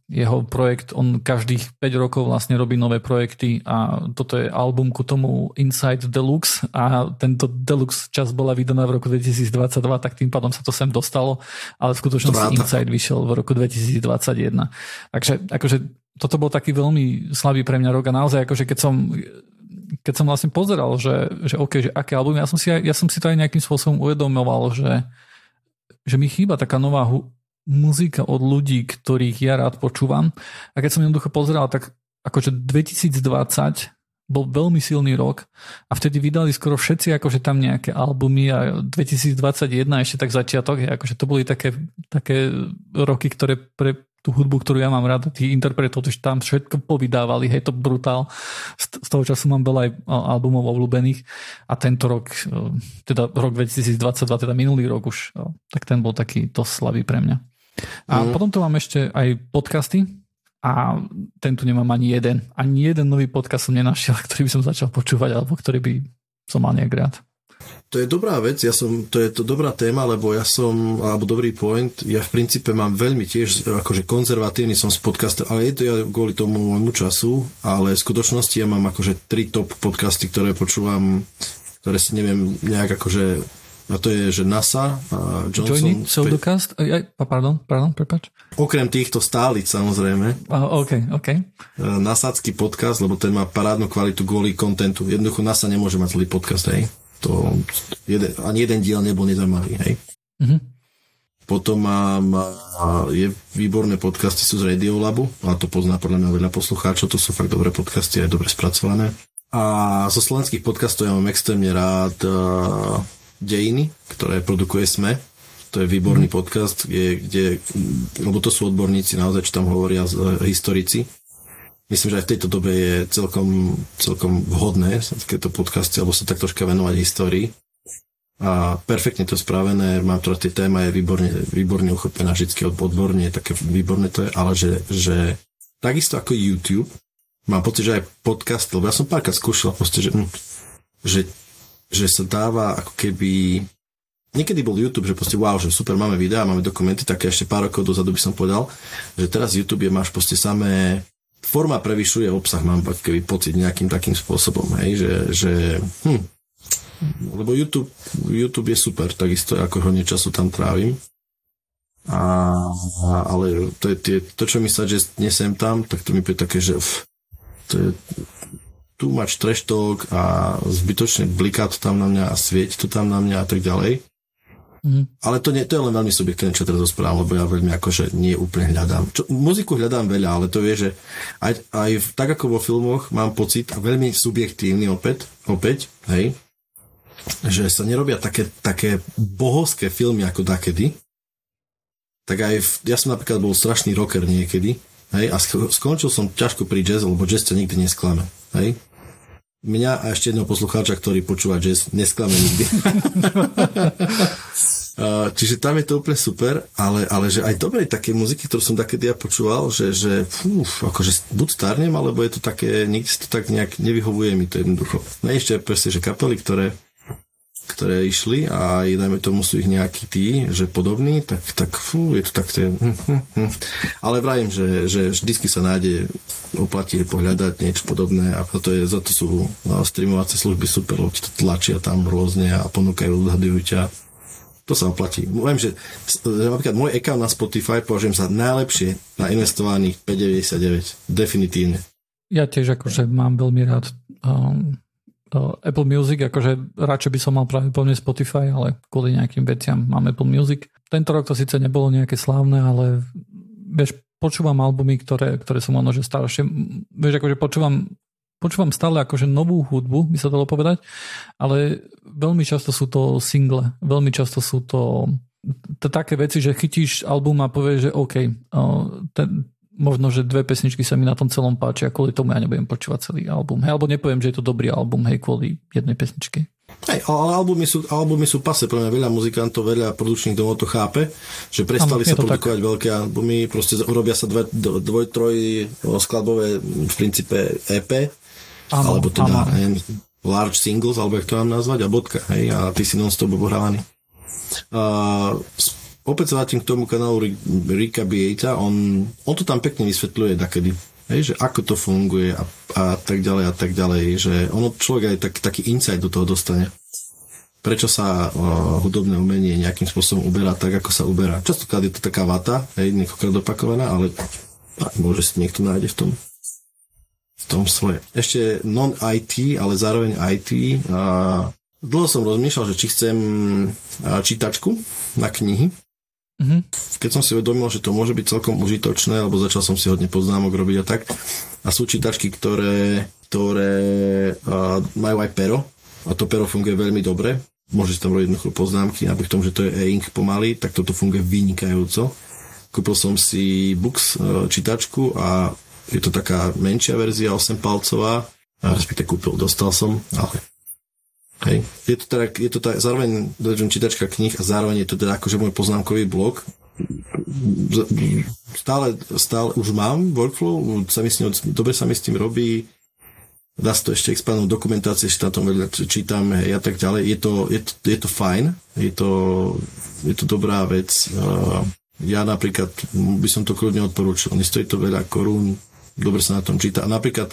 jeho projekt, on každých 5 rokov vlastne robí nové projekty a toto je album ku tomu Inside Deluxe a tento Deluxe čas bola vydaná v roku 2022, tak tým pádom sa to sem dostalo, ale v skutočnosti Inside vyšiel v roku 2021. Takže akože toto bol taký veľmi slabý pre mňa rok a naozaj akože keď som keď som vlastne pozeral, že, že OK, že aké albumy, ja som si, ja som si to aj nejakým spôsobom uvedomoval, že, že mi chýba taká nová hu- muzika od ľudí, ktorých ja rád počúvam. A keď som jednoducho pozeral, tak akože 2020 bol veľmi silný rok a vtedy vydali skoro všetci akože tam nejaké albumy a 2021 ešte tak začiatok, akože to boli také, také roky, ktoré pre tú hudbu, ktorú ja mám rád, tých interpretov, to tam všetko povydávali, hej, to brutál. Z toho času mám veľa aj albumov obľúbených a tento rok, e, teda rok 2022, teda minulý rok už, e, tak ten bol taký dosť slabý pre mňa. A mm. potom tu mám ešte aj podcasty a ten tu nemám ani jeden. Ani jeden nový podcast som nenašiel, [laughs] ktorý by som začal počúvať alebo ktorý by som mal nejak rád. To je dobrá vec, ja som, to je to dobrá téma, lebo ja som, alebo dobrý point, ja v princípe mám veľmi tiež, akože konzervatívny som z podcastu, ale je to ja kvôli tomu môjmu času, ale v skutočnosti ja mám akože tri top podcasty, ktoré počúvam, ktoré si neviem nejak akože a to je, že NASA a Johnson... Join Pseudocast? Pardon, pardon, prepač. Okrem týchto stálic, samozrejme. Uh, OK, OK. E, Nasadský podcast, lebo ten má parádnu kvalitu kvôli kontentu. Jednoducho NASA nemôže mať zlý podcast, hej to jeden, ani jeden diel nebol nezaujímavý, hej. Mm-hmm. Potom mám, je výborné podcasty sú z Radiolabu, a to pozná podľa mňa veľa poslucháčov, to sú fakt dobré podcasty, aj dobre spracované. A zo slovenských podcastov ja mám extrémne rád uh, Dejiny, ktoré produkuje SME. To je výborný mm. podcast, kde, kde, lebo to sú odborníci naozaj, čo tam hovoria uh, historici myslím, že aj v tejto dobe je celkom, celkom vhodné takéto podcasty, alebo sa tak troška venovať histórii. a perfektne to spravené, mám to tie téma je výborne, výborne uchopená, vždy odborne, také výborné to je, ale že, že takisto ako YouTube, mám pocit, že aj podcast, lebo ja som párkrát skúšal proste, že, hm, že, že sa dáva ako keby niekedy bol YouTube, že proste wow, že super, máme videá, máme dokumenty, také ešte pár rokov dozadu by som povedal, že teraz YouTube je, máš proste samé forma prevyšuje obsah, mám keby pocit nejakým takým spôsobom, hej, že, že hm, lebo YouTube, YouTube je super, takisto ako hodne času tam trávim. A, ale to, je tie, to, čo mi sa, že nesem tam, tak to mi je také, že uf, to je tu trash talk a zbytočne bliká to tam na mňa a svieť to tam na mňa a tak ďalej. Mm. Ale to, nie, to je len veľmi subjektívne, čo teraz rozprávam, lebo ja veľmi akože nie úplne hľadám. Čo, muziku hľadám veľa, ale to vie, že aj, aj tak ako vo filmoch mám pocit, a veľmi subjektívny opäť, opäť, hej, že sa nerobia také, také bohovské filmy ako dakedy, tak aj v, ja som napríklad bol strašný rocker niekedy, hej, a skončil som ťažko pri jazz, lebo jazz ťa nikdy nesklame, hej. Mňa a ešte jedného poslucháča, ktorý počúva jazz, nesklame nikdy. [laughs] Čiže tam je to úplne super, ale, ale že aj dobrej také muziky, ktorú som takedy ja počúval, že, že fú, akože buď starnem, alebo je to také, nikdy to tak nejak nevyhovuje mi to jednoducho. No ešte presne, že kapely, ktoré ktoré išli a dajme tomu sú ich nejakí tí, že podobní, tak, tak fú, je to tak hm, hm, hm. ale vrajím, že, že vždycky sa nájde oplatí pohľadať niečo podobné a to je, za to sú no, streamovacie služby super, lebo to tlačia tam rôzne a ponúkajú, odhadujú ťa to sa oplatí. Viem, že napríklad môj account na Spotify považujem za najlepšie na investovaných 5,99. Definitívne. Ja tiež akože mám veľmi rád um, Apple Music, akože radšej by som mal práve plne Spotify, ale kvôli nejakým veciam mám Apple Music. Tento rok to síce nebolo nejaké slávne, ale vieš, počúvam albumy, ktoré, ktoré som možno, že staršie, vieš, akože počúvam počúvam stále akože novú hudbu, by sa dalo povedať, ale veľmi často sú to single, veľmi často sú to, to také veci, že chytíš album a povieš, že OK, ten, možno, že dve pesničky sa mi na tom celom páčia, kvôli tomu ja nebudem počúvať celý album. Hej, alebo nepoviem, že je to dobrý album, hej, kvôli jednej pesničke. Hej, ale albumy sú, albumy sú pase, pre mňa veľa muzikantov, veľa produkčných domov to chápe, že prestali ano, sa produkovať tak. veľké albumy, proste urobia sa dve, dvoj, troj skladbové v princípe EP, ano, alebo teda ano. large singles, alebo jak to mám nazvať, a bodka, hej, a ty si non-stop obohrávaný. Uh, opäť sa vrátim k tomu kanálu Rika Bieta, on, on to tam pekne vysvetľuje takedy, hej, že ako to funguje a, a tak ďalej a tak ďalej, že ono človek aj tak, taký insight do toho dostane. Prečo sa o, hudobné umenie nejakým spôsobom uberá tak, ako sa uberá. Častokrát je to taká vata, hej, niekoľkokrát opakovaná, ale môže si niekto nájde v tom tom svoje. Ešte non-IT, ale zároveň IT. A dlho som rozmýšľal, že či chcem čítačku na knihy, Mm-hmm. Keď som si uvedomil, že to môže byť celkom užitočné, alebo začal som si hodne poznámok robiť a tak. A sú čítačky, ktoré, ktoré uh, majú aj pero a to pero funguje veľmi dobre. Môžete tam robiť jednoducho poznámky, napriek tomu, že to je e-ink pomaly, tak toto funguje vynikajúco. Kúpil som si Books uh, čítačku a je to taká menšia verzia, 8 palcová, a respektive kúpil, dostal som, ale Hej. Je to teda, je to teda zároveň čítačka knih a zároveň je to teda akože môj poznámkový blog. Stále, stále už mám workflow, sa mi s ním, dobre sa mi s tým robí, dá sa to ešte expandnúť dokumentácie, ešte tam veľa čítam hej, a tak ďalej. Je to, je to, je to fajn, je to, je to dobrá vec. Ja napríklad by som to kľudne odporúčil. Nestojí to veľa korún, dobre sa na tom číta. A napríklad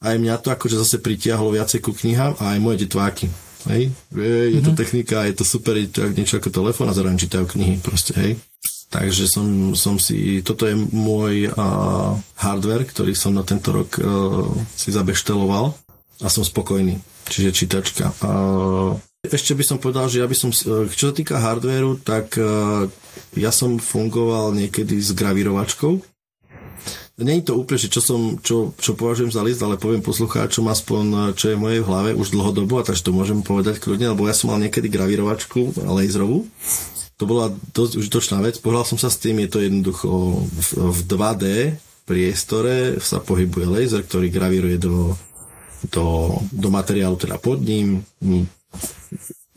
aj mňa to akože zase pritiahlo viacej ku knihám a aj moje detváky. Hej? Je, je to mm-hmm. technika, je to super, je to niečo ako telefón a zároveň čítajú knihy proste, hej. Takže som, som si, toto je môj uh, hardware, ktorý som na tento rok uh, si zabešteloval a som spokojný. Čiže čítačka. Uh, ešte by som povedal, že ja by som, čo sa týka hardwareu, tak uh, ja som fungoval niekedy s gravírovačkou, Není to úplne, že čo, som, čo, čo považujem za list, ale poviem poslucháčom aspoň, čo je v mojej hlave už dlhodobo, a takže to môžem povedať kľudne, lebo ja som mal niekedy gravírovačku laserovú. To bola dosť užitočná vec. Pohľal som sa s tým, je to jednoducho v, v 2D priestore sa pohybuje laser, ktorý gravíruje do, do, do materiálu teda pod ním.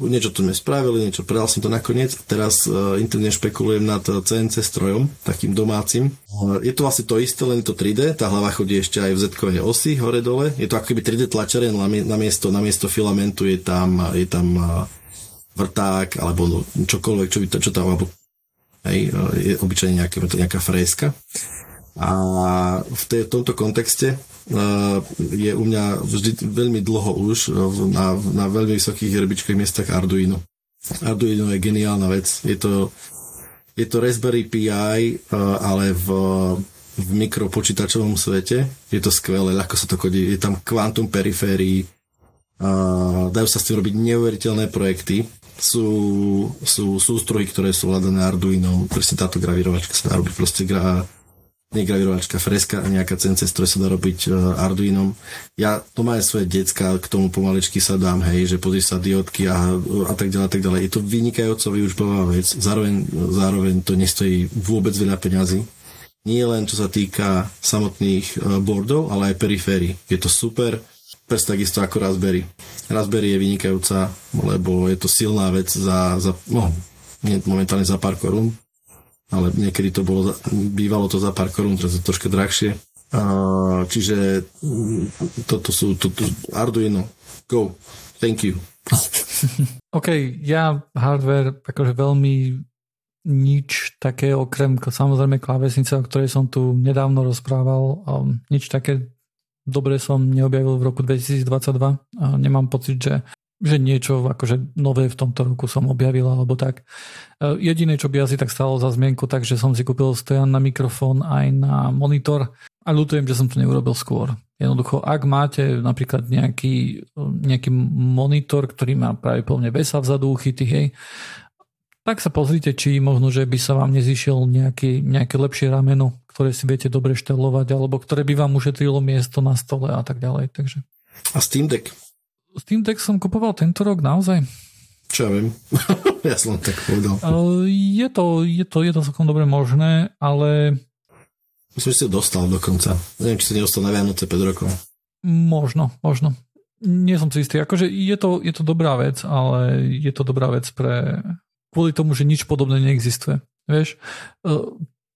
Niečo tu sme spravili, niečo predal som to nakoniec. Teraz uh, interne špekulujem nad CNC strojom, takým domácim. Uh, je to vlastne to isté, len to 3D. Tá hlava chodí ešte aj v z osi hore-dole. Je to ako keby 3D tlačerie, na miesto, na miesto filamentu je tam, je tam uh, vrták alebo no, čokoľvek, čo, čo tam, alebo hej, je obyčajne nejaká, nejaká fréska. A v, tej, tomto kontexte uh, je u mňa vždy veľmi dlho už na, na veľmi vysokých herbičkových miestach Arduino. Arduino je geniálna vec. Je to, je to Raspberry Pi, uh, ale v, v mikropočítačovom svete. Je to skvelé, ľahko sa to kodí. Je tam kvantum periférií, dajú sa s tým robiť neuveriteľné projekty. Sú, sú sústrohy, ktoré sú vladané Arduino. Presne táto gravírovačka sa dá robiť proste gra, negravirovačka, freska a nejaká CNC ktoré sa dá robiť uh, Arduinom. Ja to má aj svoje decka, k tomu pomaličky sa dám, hej, že pozri sa diodky a, a tak ďalej, tak ďalej. Je to vynikajúco využbová vec, zároveň, zároveň to nestojí vôbec veľa peňazí. Nie len čo sa týka samotných uh, boardov, ale aj periférií. Je to super, pes takisto ako Raspberry. Raspberry je vynikajúca, lebo je to silná vec za, za no, momentálne za pár korún, ale niekedy to bolo, bývalo to za pár korún, teraz je to troška drahšie. Čiže mm, toto sú to, Arduino. Go. Thank you. [laughs] OK, ja hardware akože veľmi nič také okrem samozrejme klávesnice, o ktorej som tu nedávno rozprával, um, nič také dobre som neobjavil v roku 2022 a nemám pocit, že že niečo akože nové v tomto roku som objavil alebo tak. E, jediné, čo by asi tak stalo za zmienku, takže som si kúpil stojan na mikrofón aj na monitor a ľutujem, že som to neurobil skôr. Jednoducho, ak máte napríklad nejaký, nejaký monitor, ktorý má práve plne vesa vzadu uchytý, hej, tak sa pozrite, či možno, že by sa vám nezišiel nejaký, nejaké lepšie rameno, ktoré si viete dobre štelovať, alebo ktoré by vám ušetrilo miesto na stole a tak ďalej. Takže. A Steam Deck? Steam Deck som kupoval tento rok naozaj. Čo ja viem. [laughs] ja som tak povedal. Je to, je to, je to celkom dobre možné, ale... Myslím, že si ho dostal dokonca. Neviem, či si nedostal na Vianoce 5 rokov. Možno, možno. Nie som si istý. Akože je to, je to dobrá vec, ale je to dobrá vec pre... Kvôli tomu, že nič podobné neexistuje. Vieš,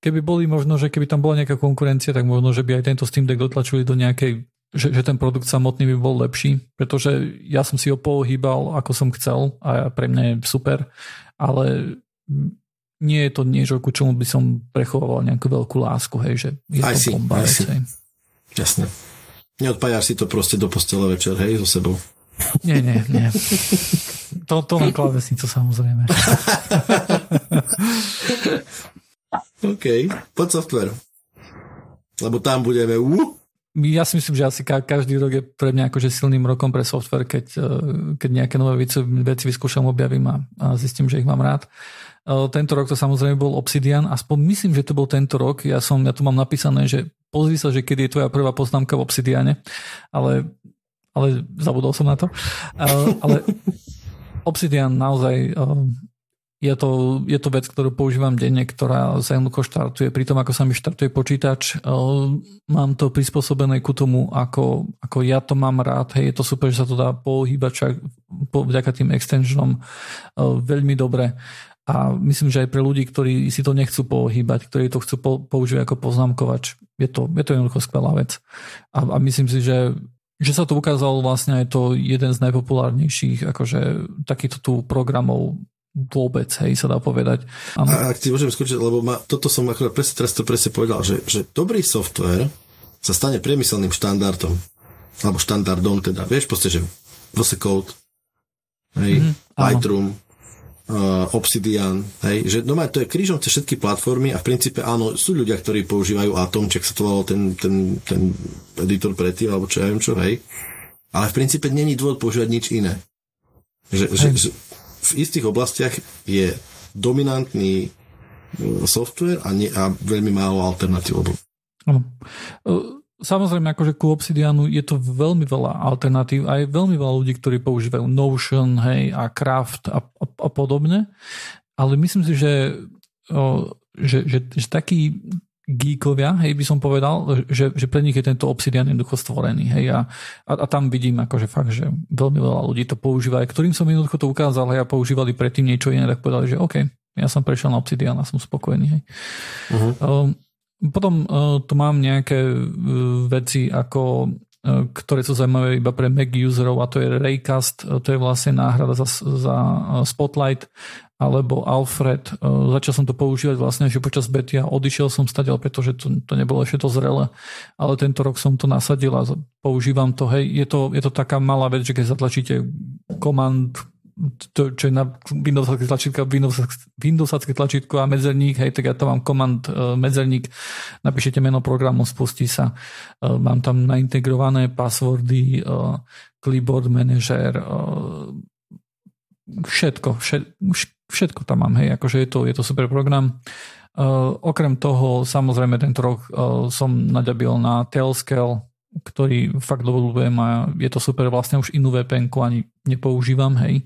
keby boli možno, že keby tam bola nejaká konkurencia, tak možno, že by aj tento Steam Deck dotlačili do nejakej že, že ten produkt samotný by bol lepší, pretože ja som si ho pohýbal ako som chcel a pre mňa je super, ale nie je to niečo, ku čomu by som prechoval nejakú veľkú lásku, hej, že je to si, bomba vec, hej. Jasne. Neodpájaš si to proste do postele večer, hej, so sebou. Nie, nie, nie. To, to len klávesnicu samozrejme. [laughs] OK, pod software. Lebo tam budeme uh, ja si myslím, že asi každý rok je pre mňa akože silným rokom pre software, keď, e, keď nejaké nové veci, veci vyskúšam, objavím a, a zistím, že ich mám rád. E, tento rok to samozrejme bol Obsidian, aspoň myslím, že to bol tento rok. Ja, som, ja tu mám napísané, že pozri sa, že kedy je tvoja prvá poznámka v Obsidiane, ale, ale zabudol som na to. E, ale [laughs] Obsidian naozaj je to, je to vec, ktorú používam denne, ktorá sa jednoducho štartuje. Pri tom, ako sa mi štartuje počítač, mám to prispôsobené ku tomu, ako, ako ja to mám rád. Hej, je to super, že sa to dá pohybať čak, vďaka tým extensionom veľmi dobre. A myslím, že aj pre ľudí, ktorí si to nechcú pohybať, ktorí to chcú po, používať ako poznámkovač, je to, je to jednoducho skvelá vec. A, a myslím si, že že sa to ukázalo vlastne aj to jeden z najpopulárnejších akože takýchto tu programov vôbec, hej, sa dá povedať. Ano. A ak ti môžem skočiť, lebo ma, toto som akorát presne, teraz to presne povedal, že, že dobrý software sa stane priemyselným štandardom. Alebo štandardom teda. Vieš, proste, že VS Code, hej, mm-hmm, Lightroom, uh, Obsidian, hej, že no to je krížom cez všetky platformy a v princípe áno, sú ľudia, ktorí používajú Atom, čak sa to volalo ten, ten, ten editor predtým, alebo čo ja viem čo, hej. Ale v princípe není dôvod používať nič iné. Že, že, že, v istých oblastiach je dominantný e, software a, nie, a veľmi málo alternatív. Ano. E, samozrejme, akože ku Obsidianu je to veľmi veľa alternatív a je veľmi veľa ľudí, ktorí používajú Notion, hej, a Craft a, a, a podobne, ale myslím si, že, o, že, že, že taký, geekovia, hej, by som povedal, že, že pre nich je tento Obsidian jednoducho stvorený, hej, a, a, a tam vidím akože fakt, že veľmi veľa ľudí to používa, ktorým som jednoducho to ukázal, hej, a používali predtým niečo iné, tak povedali, že OK, ja som prešiel na Obsidian a som spokojný, hej. Uh-huh. Um, potom uh, tu mám nejaké uh, veci ako ktoré sú zaujímavé iba pre Mac userov a to je Raycast, to je vlastne náhrada za, za Spotlight alebo Alfred. Začal som to používať vlastne že počas bety a odišiel som stadiaľ, pretože to, to nebolo ešte to zrele, ale tento rok som to nasadil a používam to. Hej, je to, je to taká malá vec, že keď zatlačíte command to, čo je na Windowsacké tlačítko, Windows, Windowsacké tlačítko a medzerník, hej, tak ja to mám komand uh, medzerník, napíšete meno programu, spustí sa. Uh, mám tam naintegrované passwordy, clipboard manager, uh, všetko, všetko, všetko tam mám, hej, akože je to, je to super program. Uh, okrem toho, samozrejme, tento rok uh, som naďabil na Tailscale, ktorý fakt dlhodobujem a je to super, vlastne už inú vpn ani nepoužívam, hej.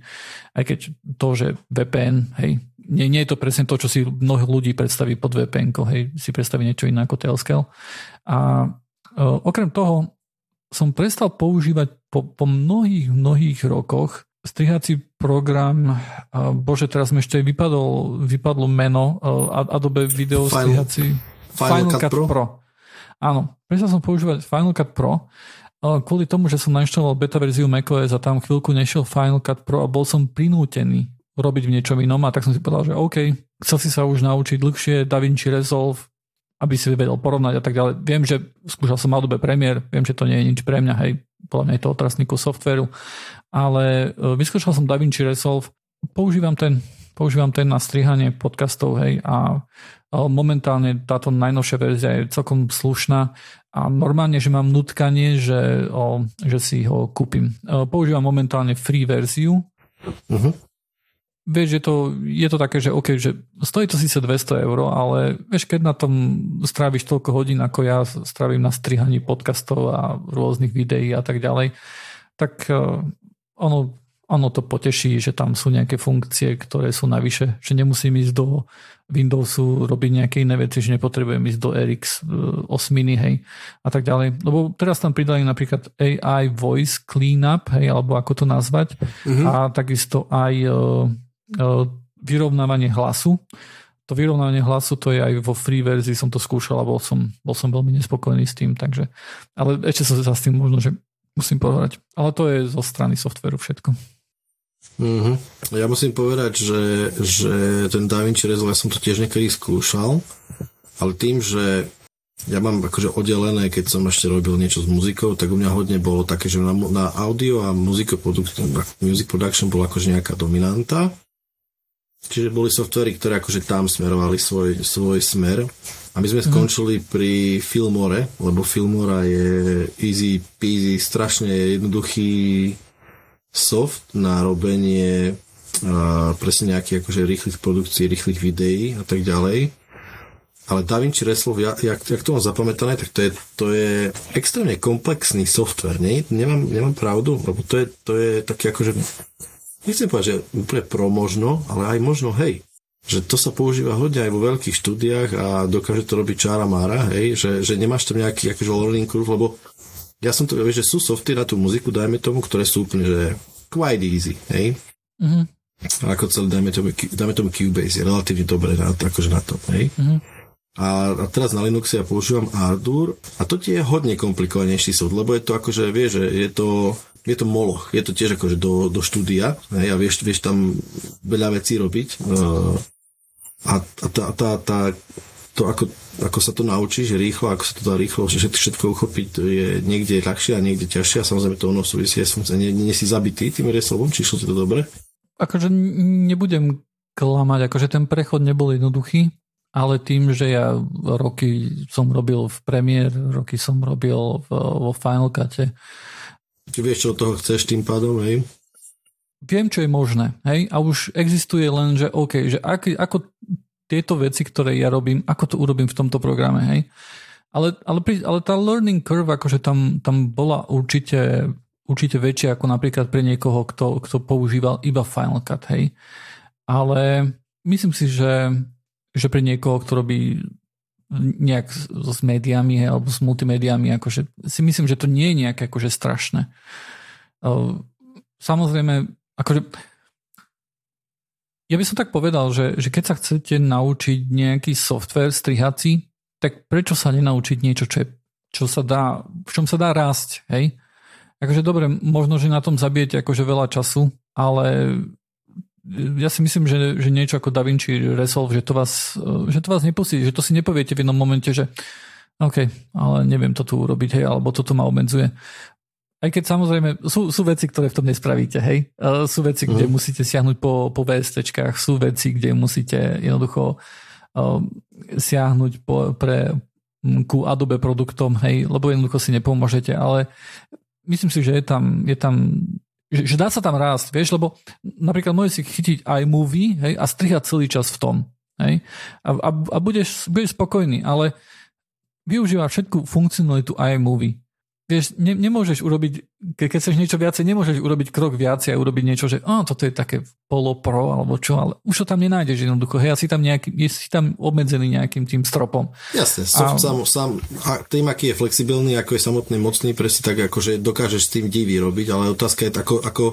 Aj keď to, že VPN, hej, nie, nie je to presne to, čo si mnoho ľudí predstaví pod vpn hej, si predstaví niečo iné ako Tailscale. A e, okrem toho som prestal používať po, po mnohých, mnohých rokoch strihací program, bože, teraz mi ešte vypadol, vypadlo meno, Adobe Video Final, strihací Final, Final Cut, Cut Pro. Pro. Áno, prestal som používať Final Cut Pro, kvôli tomu, že som nainštaloval beta verziu macOS a tam chvíľku nešiel Final Cut Pro a bol som prinútený robiť v niečom inom a tak som si povedal, že OK, chcel si sa už naučiť dlhšie DaVinci Resolve, aby si vedel porovnať a tak ďalej. Viem, že skúšal som Adobe Premiere, viem, že to nie je nič pre mňa, hej, podľa mňa je to otrasný kus softveru, ale e, vyskúšal som DaVinci Resolve, používam ten, používam ten na strihanie podcastov, hej, a Momentálne táto najnovšia verzia je celkom slušná a normálne, že mám nutkanie, že, o, že si ho kúpim. Používam momentálne free verziu. Uh-huh. Vieš, že to, je to také, že OK, že stojí to síce 200 eur, ale vieš, keď na tom stráviš toľko hodín, ako ja strávim na strihaní podcastov a rôznych videí a tak ďalej, tak ono ono to poteší, že tam sú nejaké funkcie, ktoré sú navyše, že nemusím ísť do Windowsu robiť nejaké iné veci, že nepotrebujem ísť do RX 8 e, hej, a tak ďalej. Lebo teraz tam pridali napríklad AI Voice Cleanup, hej, alebo ako to nazvať, mm-hmm. a takisto aj uh, uh, vyrovnávanie hlasu. To vyrovnávanie hlasu, to je aj vo free verzii, som to skúšal a bol som, bol som veľmi nespokojný s tým, takže, ale ešte som sa s tým možno, že musím povedať. Ale to je zo strany softveru všetko. Mm-hmm. Ja musím povedať, že, že ten DaVinci Resolve, ja som to tiež niekedy skúšal, ale tým, že ja mám akože oddelené, keď som ešte robil niečo s muzikou, tak u mňa hodne bolo také, že na, na audio a music production, music production bola akože nejaká dominanta. Čiže boli softvery, ktoré akože tam smerovali svoj, svoj smer. A my sme mm. skončili pri Filmore, lebo Filmora je easy peasy, strašne jednoduchý soft na robenie a presne nejakých akože rýchlych produkcií, rýchlych videí a tak ďalej. Ale DaVinci Resolve, ja, jak, jak to mám zapamätané, tak to je, to je extrémne komplexný software, nie? Nemám, nemám pravdu, lebo to je, to je taký akože, nechcem povedať, že úplne pro možno, ale aj možno hej, že to sa používa hodne aj vo veľkých štúdiách a dokáže to robiť čára mára, hej, že, že nemáš tam nejaký akože learning curve, lebo ja som to, vieš, že sú softy na tú muziku, dajme tomu, ktoré sú úplne, že quite easy, hej? Mm-hmm. Ako celé, dajme tomu, dajme tomu Cubase, je relatívne dobré na, akože na to, hej? Mm-hmm. A, a teraz na Linuxe ja používam Ardour a to tie je hodne komplikovanejší soft, lebo je to akože, vieš, že je to, je to moloch, je to tiež akože do, do štúdia, hej, a vieš, vieš tam veľa vecí robiť. Uh, a, a tá, tá, tá, to, ako, ako sa to naučíš rýchlo, ako sa to dá rýchlo že všetko uchopiť, je niekde ľahšie a niekde ťažšie a samozrejme to ono súvisí s funkciou. Nie, nie si zabitý tým reslovom, či šlo ti to dobre? Akože nebudem klamať, akože ten prechod nebol jednoduchý, ale tým, že ja roky som robil v Premiere, roky som robil v, vo Final Cute. Ty vieš, čo od toho chceš tým pádom, hej? Viem, čo je možné, hej? A už existuje len, že OK, že ak, ako tieto veci, ktoré ja robím, ako to urobím v tomto programe, hej. Ale, ale, ale tá learning curve, akože tam, tam bola určite, určite väčšia ako napríklad pre niekoho, kto, kto používal iba Final Cut, hej. Ale myslím si, že, že pre niekoho, kto robí nejak s médiami alebo s multimédiami, akože si myslím, že to nie je nejaké akože strašné. Samozrejme, akože ja by som tak povedal, že, že keď sa chcete naučiť nejaký software strihací, tak prečo sa nenaučiť niečo, čo, je, čo sa dá, v čom sa dá rásť, hej? Akože dobre, možno, že na tom zabijete akože veľa času, ale ja si myslím, že, že niečo ako DaVinci Resolve, že to vás, že to vás nepustí, že to si nepoviete v jednom momente, že OK, ale neviem to tu urobiť, hej, alebo toto ma obmedzuje. Aj keď samozrejme sú, sú veci, ktoré v tom nespravíte, hej. Uh, sú veci, kde uh-huh. musíte siahnuť po, po VSTčkách, sú veci, kde musíte jednoducho uh, siahnuť po, pre, ku Adobe produktom, hej, lebo jednoducho si nepomôžete, ale myslím si, že je tam, je tam že, že dá sa tam rásť, vieš, lebo napríklad môžeš si chytiť iMovie hej, a strihať celý čas v tom. Hej, a, a, a budeš, budeš spokojný, ale využíva všetku funkcionalitu iMovie vieš, ne, nemôžeš urobiť, ke, keď chceš niečo viacej, nemôžeš urobiť krok viacej a urobiť niečo, že oh, toto je také polopro alebo čo, ale už to tam nenájdeš jednoducho. Hej, asi tam nejaký, si tam obmedzený nejakým tým stropom. Jasne, a... sám, sám, a tým, aký je flexibilný, ako je samotný mocný, presne tak, akože dokážeš s tým divy robiť, ale otázka je, ako, ako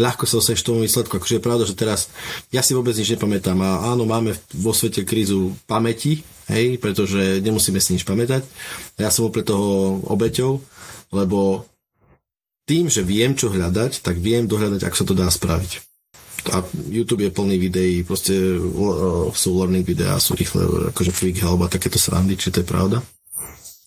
ľahko sa oseješ tomu výsledku. Akože je pravda, že teraz ja si vôbec nič nepamätám a áno, máme vo svete krízu pamäti, hej, pretože nemusíme si nič pamätať. Ja som pre toho obeťou, lebo tým, že viem, čo hľadať, tak viem dohľadať, ako sa to dá spraviť. A YouTube je plný videí, proste sú learning videá, sú rýchle, akože quick help a takéto srandy, či to je pravda.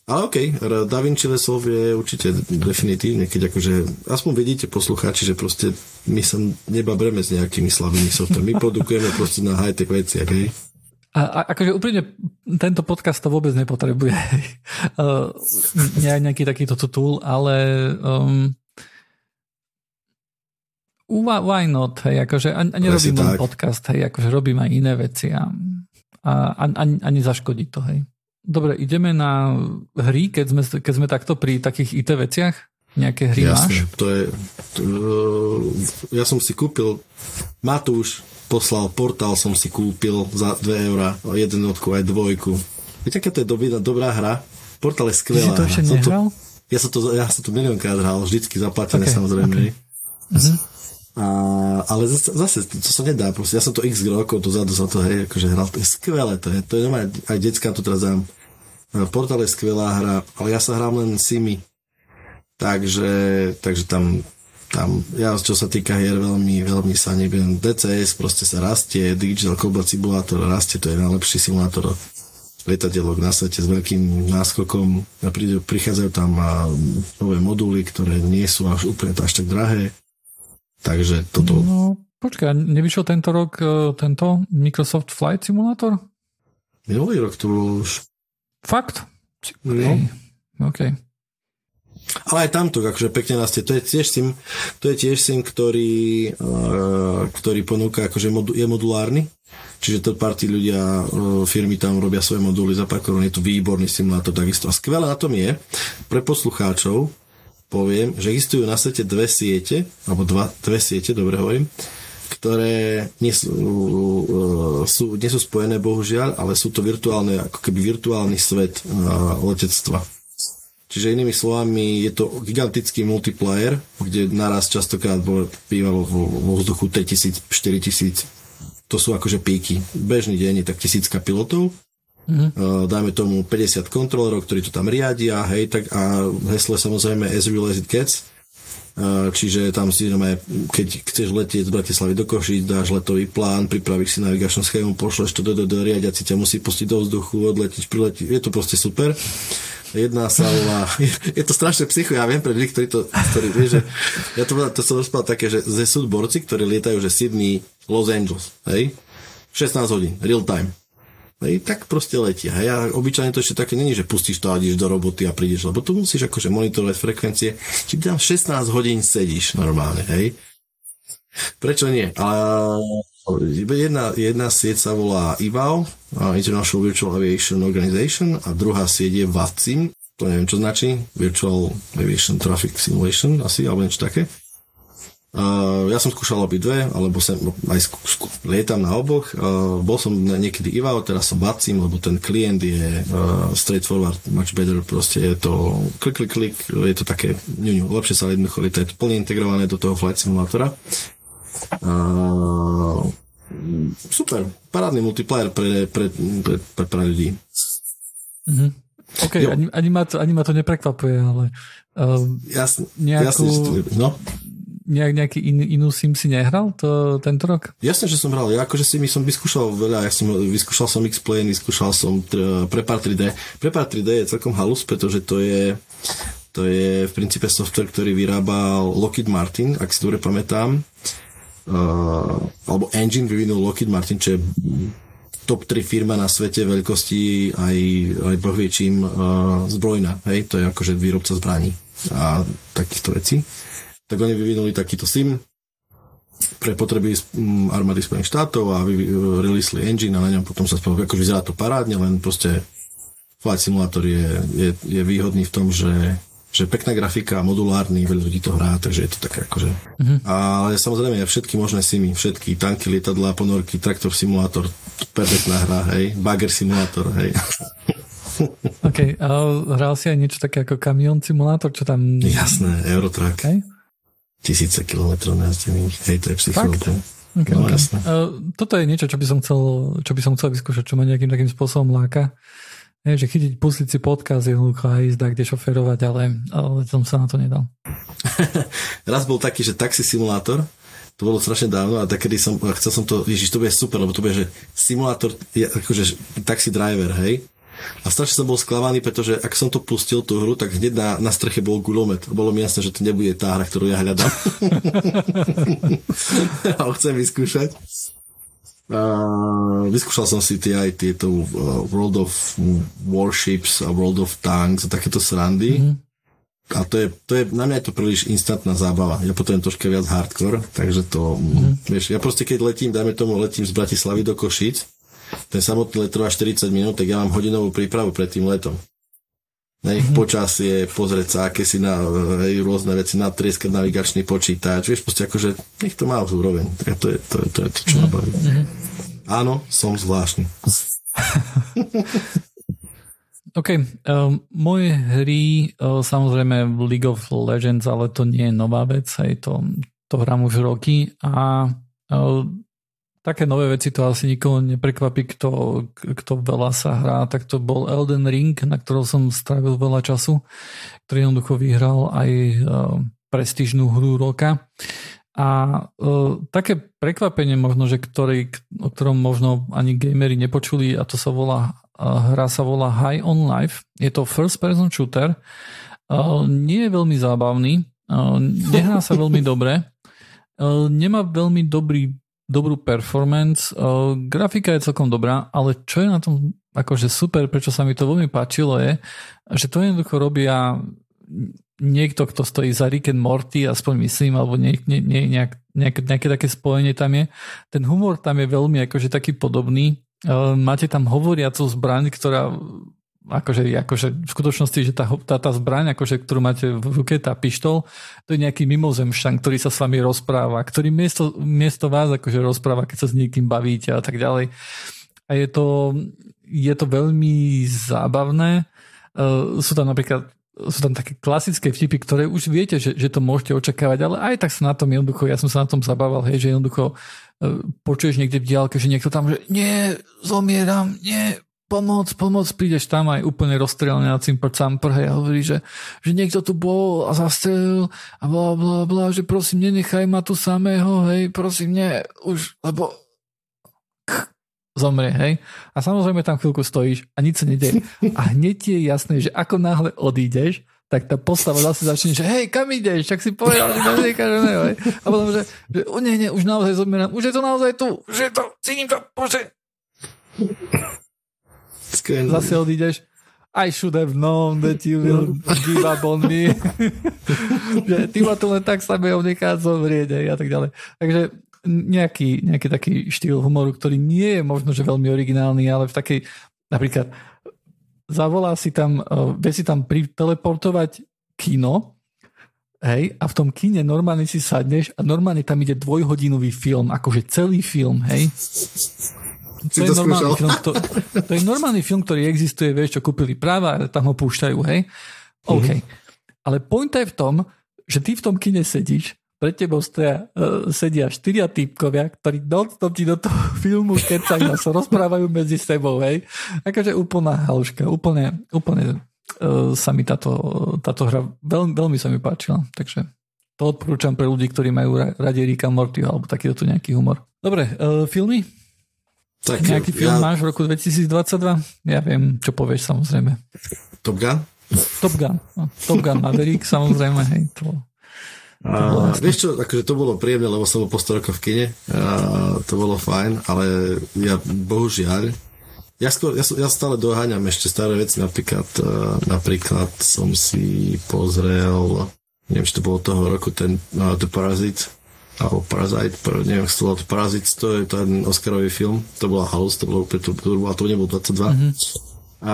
Ale OK, Da Vinci Resolve je určite definitívne, keď akože, aspoň vidíte poslucháči, že proste my sa nebabreme s nejakými slabými softvermi, my produkujeme proste na high-tech veciach, hej. A, a akože úprimne tento podcast to vôbec nepotrebuje. [laughs] uh, nejaký takýto tool, ale um, why not, hej, akože a, a nerobím len podcast, hej, akože robím aj iné veci a, a, a, a, nezaškodí to, hej. Dobre, ideme na hry, keď sme, keď sme takto pri takých IT veciach? Nejaké hry Jasne, máš? to je... To, ja som si kúpil Matúš poslal portál, som si kúpil za 2 eurá, jednotku aj dvojku. Viete, aká to je dobrá, dobrá hra? Portál je skvelá. Ty si to ešte nehral? To, ja som to, ja som to miliónkrát hral, vždycky zaplatené okay, samozrejme. Okay. Uh-huh. A, ale zase, zase to, sa nedá, proste, ja som to x rokov dozadu za to, hej, akože hral, to je skvelé, to je, to je normálne, aj detská to teraz dám. Portál je skvelá hra, ale ja sa hrám len Simi, takže, takže tam tam, ja čo sa týka hier, veľmi, veľmi sa neviem. DCS proste sa rastie, Digital Combat Simulator rastie, to je najlepší simulátor lietadielok na svete s veľkým náskokom. A prichádzajú tam a nové moduly, ktoré nie sú až úplne až tak drahé. Takže toto... No, počkaj, nevyšiel tento rok e, tento Microsoft Flight Simulator? Minulý rok tu už. Fakt? No. OK. Ale aj tamto, akože pekne rastie. To je tiež sim, to je tiež sim, ktorý, uh, ktorý ponúka, akože je modulárny. Čiže third party ľudia, uh, firmy tam robia svoje moduly za pár korun. Je to výborný simulátor takisto. A skvelé na tom je, pre poslucháčov poviem, že existujú na svete dve siete, alebo dva, dve siete, dobre hovorím, ktoré nie sú, uh, sú, nie sú spojené bohužiaľ, ale sú to virtuálne, ako keby virtuálny svet uh, letectva Čiže inými slovami, je to gigantický multiplayer, kde naraz častokrát bývalo vo, vo vzduchu 3000, 4000. To sú akože píky. Bežný deň je tak tisícka pilotov. Mm-hmm. Uh, dajme tomu 50 kontrolerov, ktorí to tam riadia, hej, tak a heslo samozrejme as real as it gets. Čiže tam si aj, keď chceš letieť z Bratislavy do Košic, dáš letový plán, pripravíš si navigačnú schému, pošleš to do, do, do riadiaci ťa musí pustiť do vzduchu, odletiť, priletieť. Je to proste super. Jedná sa o... Je to strašne psycho, ja viem pre ľudí, ktorí to... Ktorí, vie, že, ja to, to som rozprával také, že sú borci, ktorí lietajú, že Sydney, Los Angeles, hej? 16 hodín, real time. Hej, tak proste letia. Hej, a obyčajne to ešte také není, že pustíš to a ideš do roboty a prídeš, lebo tu musíš akože monitorovať frekvencie. Či tam 16 hodín sedíš normálne, hej. Prečo nie? Ale Jedna, jedna sieť sa volá IVAO, International Virtual Aviation Organization, a druhá sieť je VACIM, to neviem, čo značí, Virtual Aviation Traffic Simulation, asi, alebo niečo také. Uh, ja som skúšal dve, alebo sem, aj skú, skú, lietam na oboch. Uh, bol som niekedy IVAO, teraz som Vacim, lebo ten klient je uh, straightforward, much better, proste je to klik, klik, klik, je to také ňu, ňu, lepšie sa jednoducho je to plne integrované do toho flight simulátora. Uh, super, parádny multiplayer pre, pre, pre, pre, pre ľudí. Mm-hmm. OK, ani, ani, ma to, ani ma to neprekvapuje, ale uh, jasne, nejakú, jasne, no? Nejak, nejaký in, inú sim si nehral to, tento rok? Jasne, že som hral. Ja akože si my som vyskúšal veľa. Ja som, vyskúšal som X-Plane, vyskúšal som tr- Prepar 3D. Prepar 3D je celkom halus, pretože to je to je v princípe software, ktorý vyrábal Lockheed Martin, ak si dobre pamätám. Uh, alebo engine vyvinul Lockheed Martin, čo je top 3 firma na svete veľkosti aj, aj bohvie čím uh, zbrojná. Hej? To je akože výrobca zbraní a takýchto vecí tak oni vyvinuli takýto sim pre potreby armády Spojených štátov a releasli engine a na ňom potom sa spolu, akože vyzerá to parádne, len proste flight simulátor je, je, je výhodný v tom, že že pekná grafika, modulárny, veľa ľudí to hrá, takže je to také akože... Uh-huh. Ale samozrejme všetky možné simy, všetky tanky, lietadlá, ponorky, traktor simulátor, perfektná hra, hej, bagger simulátor, hej. [laughs] OK, a hral si aj niečo také ako kamion simulátor, čo tam... Jasné, Eurotrack. Okay tisíce kilometrov najazdených. Hej, to je psychológia. Okay, no, okay. Uh, toto je niečo, čo by som chcel, čo by som chcel vyskúšať, čo ma nejakým takým spôsobom láka. Je, že chytiť, pustiť si podcast jednoducho a ísť kde šoferovať, ale, ale som sa na to nedal. [laughs] Raz bol taký, že taxi simulátor, to bolo strašne dávno a takedy som, chcel som to, ježiš, to bude super, lebo to bude, že simulátor, akože taxi driver, hej, a strašne som bol sklamaný, pretože ak som to pustil tú hru, tak hneď na, na streche bol gulomet. Bolo mi jasné, že to nebude tá hra, ktorú ja hľadám. [laughs] a ho chcem vyskúšať. Uh, vyskúšal som si tie aj tieto uh, World of Warships a World of Tanks a takéto srandy. Mm-hmm. A to je, to je, na mňa je to príliš instantná zábava. Ja potrebujem troška viac hardcore, takže to, mm-hmm. vieš, ja proste keď letím, dajme tomu, letím z Bratislavy do Košic, ten samotný let trvá 40 minút, tak ja mám hodinovú prípravu pred tým letom. Nej, mm-hmm. počasie, pozrieť sa, aké si na hej, rôzne veci, natrieskať navigačný počítač, vieš, proste akože nech to má úroveň. Tak to je to, je, to, je to čo ma baví. Mm-hmm. Áno, som zvláštny. [laughs] OK, um, moje hry, uh, samozrejme League of Legends, ale to nie je nová vec, hej, to, to hrám už roky a uh, také nové veci to asi nikoho neprekvapí, kto, kto veľa sa hrá, tak to bol Elden Ring, na ktorom som strávil veľa času, ktorý jednoducho vyhral aj uh, prestížnú hru roka. A uh, také prekvapenie možno, že ktorý, o ktorom možno ani gamery nepočuli a to sa volá, uh, hra sa volá High on Life. Je to first person shooter. Uh, nie je veľmi zábavný, uh, nehrá sa veľmi [laughs] dobre, uh, nemá veľmi dobrý dobrú performance. Uh, grafika je celkom dobrá, ale čo je na tom akože super, prečo sa mi to veľmi páčilo je, že to jednoducho robia niekto, kto stojí za Rick and Morty, aspoň myslím, alebo nie, nie, nie, nejak, nejaké, nejaké také spojenie tam je. Ten humor tam je veľmi akože taký podobný. Uh, máte tam hovoriacu zbraň, ktorá akože, akože v skutočnosti, že tá, tá, tá zbraň, akože, ktorú máte v ruke, tá pištol, to je nejaký mimozemšťan, ktorý sa s vami rozpráva, ktorý miesto, miesto vás akože rozpráva, keď sa s niekým bavíte a tak ďalej. A je to, je to veľmi zábavné. Uh, sú tam napríklad sú tam také klasické vtipy, ktoré už viete, že, že to môžete očakávať, ale aj tak sa na tom jednoducho, ja som sa na tom zabával, hej, že jednoducho uh, počuješ niekde v diálke, že niekto tam, že nie, zomieram, nie, pomoc, pomoc, prídeš tam aj úplne rozstrelený na cimpr campr, hej, a hovorí, že, že niekto tu bol a zastrelil a bla, bla, bla, že prosím, nenechaj ma tu samého, hej, prosím, nie, už, lebo zomrie, hej. A samozrejme tam chvíľku stojíš a nič sa nedieje. A hneď je jasné, že ako náhle odídeš, tak tá postava zase začne, že hej, kam ideš, tak si povedal, že to nekážeme, hej. A potom, že, že o, nie, nie, už naozaj zomieram, už je to naozaj tu, že to, cítim to, bože. Skvělý. Zase odídeš, I should have known that you will give up on me. [laughs] že ty ma to len tak samého necháť zomrieť a tak ďalej. Takže nejaký, nejaký taký štýl humoru, ktorý nie je možno, že veľmi originálny, ale v takej, napríklad zavolá si tam, uh, vie si tam teleportovať kino hej, a v tom kine normálne si sadneš a normálne tam ide dvojhodinový film, akože celý film, hej. [laughs] To je, normálny film, to, to je normálny film, ktorý existuje, vieš, čo kúpili práva a tam ho púšťajú, hej. OK. Mm-hmm. Ale pointa je v tom, že ty v tom kine sedíš, pred tebou stoja, uh, sedia štyria týpkovia, ktorí non-stop ti do toho [laughs] filmu kecajú a sa rozprávajú medzi sebou, hej. Akože úplná haluška, úplne, úplne uh, sa mi táto, táto hra veľmi, veľmi sa mi páčila, takže to odporúčam pre ľudí, ktorí majú radi Rika Mortyho alebo takýto nejaký humor. Dobre, uh, filmy? Tak, Nejaký film ja... máš v roku 2022? Ja viem, čo povieš samozrejme. Top Gun? Top Gun. No, Top Gun Maverick [laughs] samozrejme. Hej, to, to a, vieš čo, akože to bolo príjemné, lebo som bol po 100 rokov v kine. A to bolo fajn, ale ja bohužiaľ ja, skôr, ja, ja stále doháňam ešte staré veci, napríklad, uh, napríklad som si pozrel, neviem, či to bolo toho roku, ten uh, The Parasite, alebo Parasite, neviem, ak to bolo Parasite, to je ten Oscarový film, to bola halus, to bolo úplne, to, to, to nebol 22. Mm-hmm. A,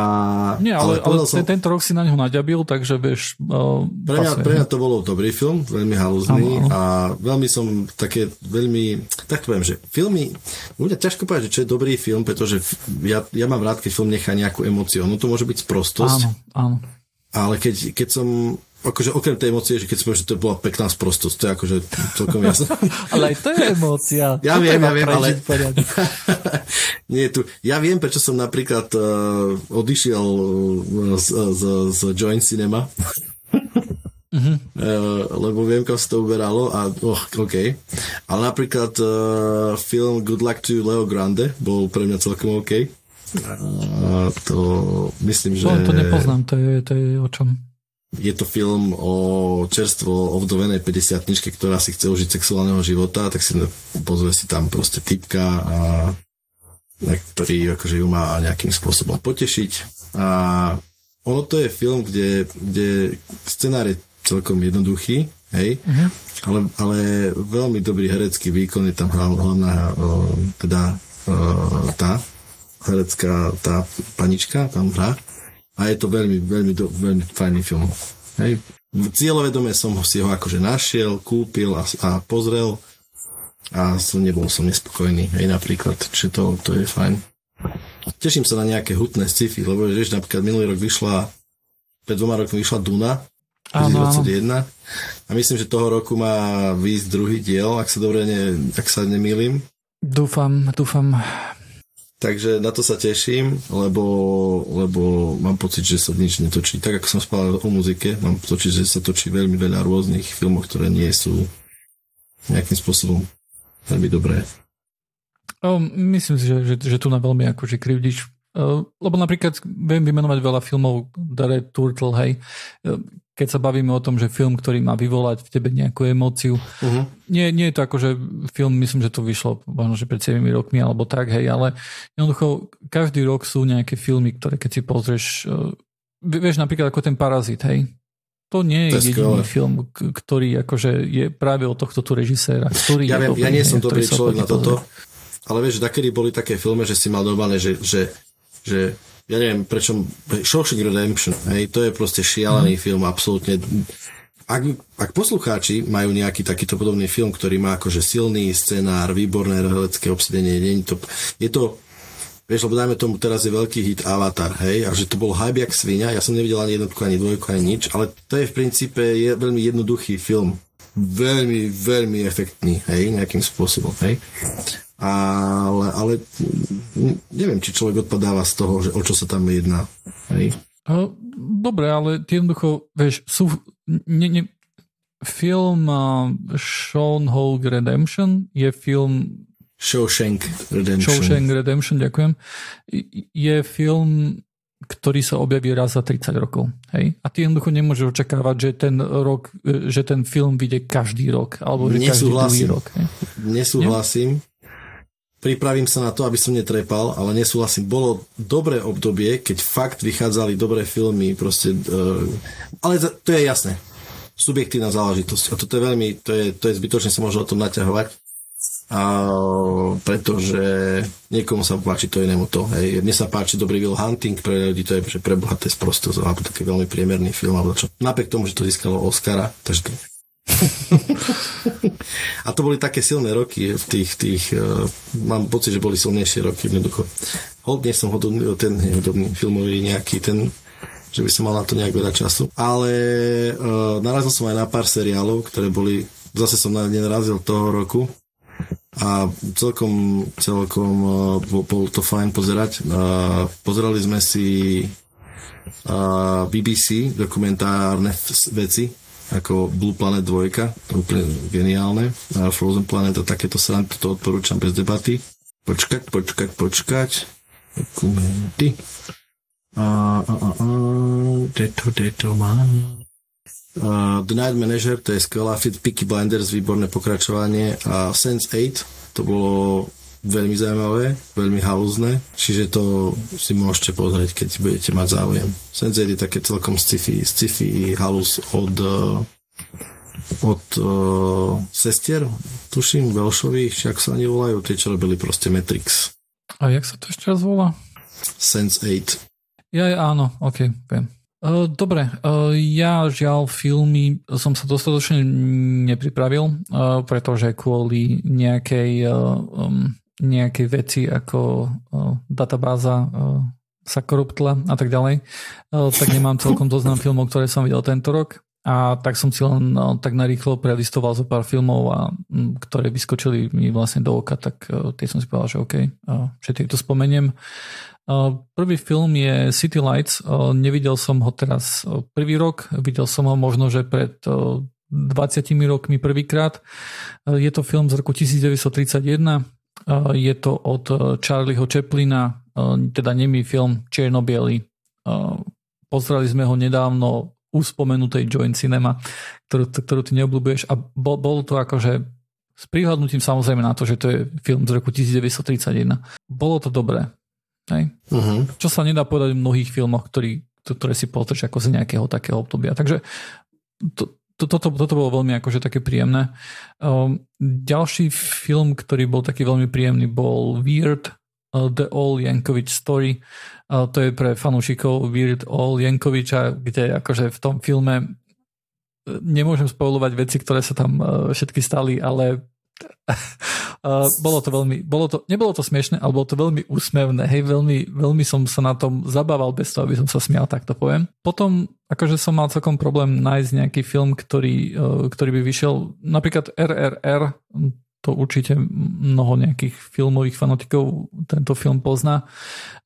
Nie, ale, ale, ale som, tento rok si na ňo naďabil, takže vieš... Uh, pre, mňa, pre mňa to bolo dobrý film, veľmi halúzný a veľmi som také veľmi... Tak to poviem, že filmy... Ľudia ťažko povedať, že čo je dobrý film, pretože ja, ja mám rád, keď film nechá nejakú emóciu. No to môže byť sprostosť. Áno, áno. Ale keď, keď som akože okrem tej emócie, že keď si že to bola pekná sprostosť, to je akože celkom jasné. [laughs] ale aj to je emócia. Ja to viem, ja viem, ale... [laughs] Nie tu. Ja viem, prečo som napríklad uh, odišiel uh, z, z, z Joint Cinema. Uh-huh. [laughs] Uh, lebo viem, kam sa to uberalo a oh, OK. Ale napríklad uh, film Good Luck to Leo Grande bol pre mňa celkom OK. Uh, to myslím, že... To, to nepoznám, to je, to je o čom? Je to film o čerstvo ovdovenej 50 ktorá si chce užiť sexuálneho života, tak si pozrie si tam proste typka, a, ktorý akože ju má nejakým spôsobom potešiť. A ono to je film, kde, kde scenár je celkom jednoduchý, hej, uh-huh. ale, ale veľmi dobrý herecký výkon je tam hlavná teda tá herecká tá panička tam hrá a je to veľmi, veľmi, veľmi fajný film. Hej. Cieľovedome som si ho akože našiel, kúpil a, a pozrel a som nebol som nespokojný. Hej, napríklad, čiže to, to je fajn. Teším sa na nejaké hutné sci-fi, lebo vieš, napríklad minulý rok vyšla, pred dvoma rokmi vyšla Duna, 2021. A myslím, že toho roku má výjsť druhý diel, ak sa dobre ne, ak sa nemýlim. Dúfam, dúfam. Takže na to sa teším, lebo, lebo mám pocit, že sa nič netočí. Tak ako som spával o muzike, mám pocit, že sa točí veľmi veľa rôznych filmov, ktoré nie sú nejakým spôsobom veľmi dobré. O, myslím si, že, že, že tu na veľmi akože krivdiš. Lebo napríklad viem vymenovať veľa filmov, Dare Turtle, hej keď sa bavíme o tom, že film, ktorý má vyvolať v tebe nejakú emóciu, uh-huh. nie, nie je to ako, že film, myslím, že to vyšlo možno, že pred 7 rokmi alebo tak, hej, ale jednoducho každý rok sú nejaké filmy, ktoré keď si pozrieš, uh, vieš napríklad ako ten Parazit, hej, to nie je, to jediný skvelé. film, ktorý akože je práve od tohto tu režiséra. Ktorý ja, viem, ja nie som dobrý človek na toto, ale vieš, takedy boli také filmy, že si mal normálne, že, že, že ja neviem, prečo Shawshank Redemption, hej, to je proste šialený mm. film, absolútne ak, ak poslucháči majú nejaký takýto podobný film, ktorý má akože silný scenár, výborné helecké obsadenie, nie je to, je to vieš, lebo dajme tomu, teraz je veľký hit Avatar, hej, a že to bol hype jak svinia, ja som nevidel ani jednotku, ani dvojku, ani nič, ale to je v princípe je veľmi jednoduchý film. Veľmi, veľmi efektný, hej, nejakým spôsobom, hej ale, ale neviem, či človek odpadáva z toho, že o čo sa tam jedná. Hej? Dobre, ale jednoducho, vieš, sú... Ne, ne, film uh, Sean Hawk Redemption je film Shawshank Redemption. Shawshank Redemption, ďakujem. Je film, ktorý sa objaví raz za 30 rokov. Hej? A ty jednoducho nemôžeš očakávať, že ten rok, že ten film vyjde každý rok, alebo že každý druhý rok. Hej? Nesúhlasím. Pripravím sa na to, aby som netrepal, ale nesúhlasím. Bolo dobré obdobie, keď fakt vychádzali dobré filmy, proste, uh, ale to je jasné. Subjektívna záležitosť. A toto je veľmi, to je, to je zbytočne sa môže o tom naťahovať. A, pretože niekomu sa páči to inému to. Hej. Mne sa páči Dobrý Will Hunting, pre ľudí to je že pre bohaté sprostosť, alebo taký veľmi priemerný film, alebo čo. Napriek tomu, že to získalo Oscara, takže [laughs] a to boli také silné roky v tých, tých uh, mám pocit, že boli silnejšie roky jednoducho. Hodne som hodný, ten hodný filmový nejaký, ten že by som mal na to nejak veľa času. Ale uh, narazil som aj na pár seriálov, ktoré boli, zase som na ne narazil toho roku a celkom, celkom uh, bol to fajn pozerať. Uh, pozerali sme si uh, BBC dokumentárne veci, ako Blue Planet 2, to úplne geniálne. A Frozen Planet a takéto sa to odporúčam bez debaty. Počkať, počkať, počkať. Dokumenty. A, a, a, a, kde to, kde to mám? Uh, The Night Manager, to je skvelá fit, Peaky Blinders, výborné pokračovanie a Sense8, to bolo veľmi zaujímavé, veľmi halúzne, čiže to si môžete pozrieť, keď budete mať záujem. Sense8 je také celkom sci-fi, sci-fi halúz od uh, od uh, sestier, tuším, Velšových, ak sa oni volajú, tie, čo robili proste Matrix. A jak sa to ešte raz volá? Sense8. Ja, áno, ok, viem. Uh, dobre, uh, ja žiaľ filmy som sa dostatočne nepripravil, uh, pretože kvôli nejakej, um, nejakej veci ako databáza sa koruptla a tak ďalej, tak nemám celkom zoznam filmov, ktoré som videl tento rok. A tak som si len no, tak narýchlo prelistoval zo pár filmov, a, m, ktoré vyskočili mi vlastne do oka, tak uh, tie som si povedal, že OK, uh, všetky to spomeniem. Prvý film je City Lights. Nevidel som ho teraz prvý rok, videl som ho možno, že pred 20 rokmi prvýkrát. Je to film z roku 1931. Je to od Charlieho Chaplina, teda nemý film Černobiely. Pozreli sme ho nedávno u spomenutej Joint Cinema, ktorú, ktorú ty neobľúbuješ a bol, bol to akože s prihľadnutím samozrejme na to, že to je film z roku 1931. Bolo to dobré. Hej? Uh-huh. Čo sa nedá povedať v mnohých filmoch, ktorý, ktoré si pozrieš ako z nejakého takého obdobia. Takže to, toto, toto bolo veľmi akože také príjemné. Um, ďalší film, ktorý bol taký veľmi príjemný, bol Weird uh, The All Yankovic Story. Uh, to je pre fanúšikov Weird All Yankoviča, kde akože v tom filme uh, nemôžem spojovať veci, ktoré sa tam všetky stali, ale [laughs] Uh, bolo to veľmi, bolo to, nebolo to smiešne, ale bolo to veľmi úsmevné, hej, veľmi, veľmi som sa na tom zabával bez toho, aby som sa smial, tak to poviem. Potom, akože som mal celkom problém nájsť nejaký film, ktorý, uh, ktorý by vyšiel, napríklad RRR, to určite mnoho nejakých filmových fanatikov tento film pozná.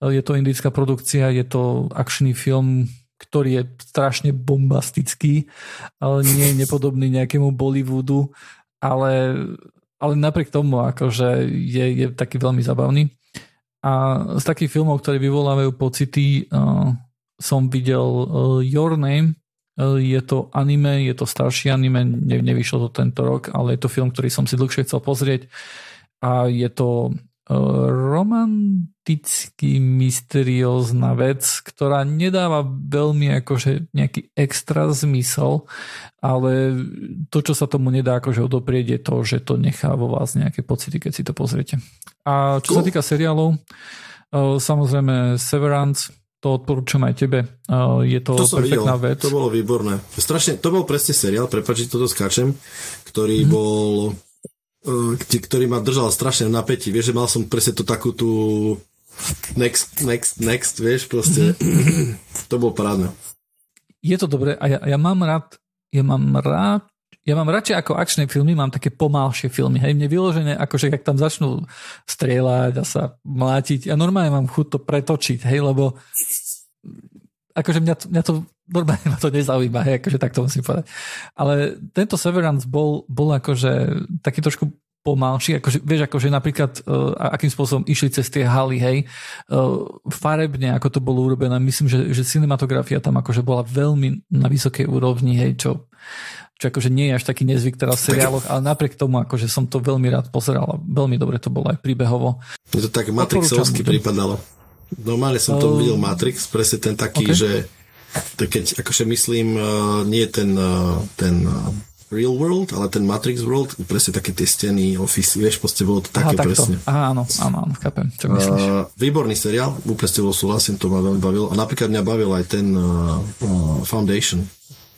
Uh, je to indická produkcia, je to akčný film, ktorý je strašne bombastický, ale nie je nepodobný nejakému Bollywoodu, ale ale napriek tomu akože je, je taký veľmi zabavný. A z takých filmov, ktoré vyvolávajú pocity, uh, som videl uh, Your Name, uh, je to anime, je to starší anime, ne, nevyšlo to tento rok, ale je to film, ktorý som si dlhšie chcel pozrieť a je to romanticky mysteriózna vec, ktorá nedáva veľmi akože nejaký extra zmysel, ale to, čo sa tomu nedá akože odoprieť, je to, že to nechá vo vás nejaké pocity, keď si to pozriete. A čo cool. sa týka seriálov, samozrejme Severance, to odporúčam aj tebe. Je to, to perfektná videl. vec. To bolo výborné. Strašne, to bol presne seriál, prepáč, toto skáčem, ktorý mm. bol ktorý ma držal strašne v napätí. Vieš, že mal som presne to takú tú next, next, next, vieš, proste. To bolo parádne. Je to dobré a ja, ja mám rád, ja mám rád ja mám radšej ako akčné filmy, mám také pomalšie filmy. Hej, mne vyložené, akože ak tam začnú strieľať a sa mlátiť, ja normálne mám chuť to pretočiť, hej, lebo akože mňa, mňa to normálne ma to nezaujíma, hej, akože tak to musím povedať. Ale tento Severance bol, bol akože taký trošku pomalší, akože, vieš, akože napríklad uh, akým spôsobom išli cez tie haly, hej, uh, farebne, ako to bolo urobené, myslím, že, že cinematografia tam akože bola veľmi na vysokej úrovni, hej, čo, čo akože nie je až taký nezvyk teraz v seriáloch, ale napriek tomu akože som to veľmi rád pozeral a veľmi dobre to bolo aj príbehovo. Je to tak Matrixovsky pripadalo. Normálne som to uh, videl Matrix, presne ten taký, okay. že to keď akože myslím, uh, nie ten, uh, ten uh, real world, ale ten Matrix world, presne také tie steny, office, vieš, proste bolo to také Aha, presne. Aha, áno, áno, áno, chápem, čo myslíš. Uh, výborný seriál, úplne s tebou súhlasím, to ma veľmi bavil. A napríklad mňa bavil aj ten uh, uh, Foundation.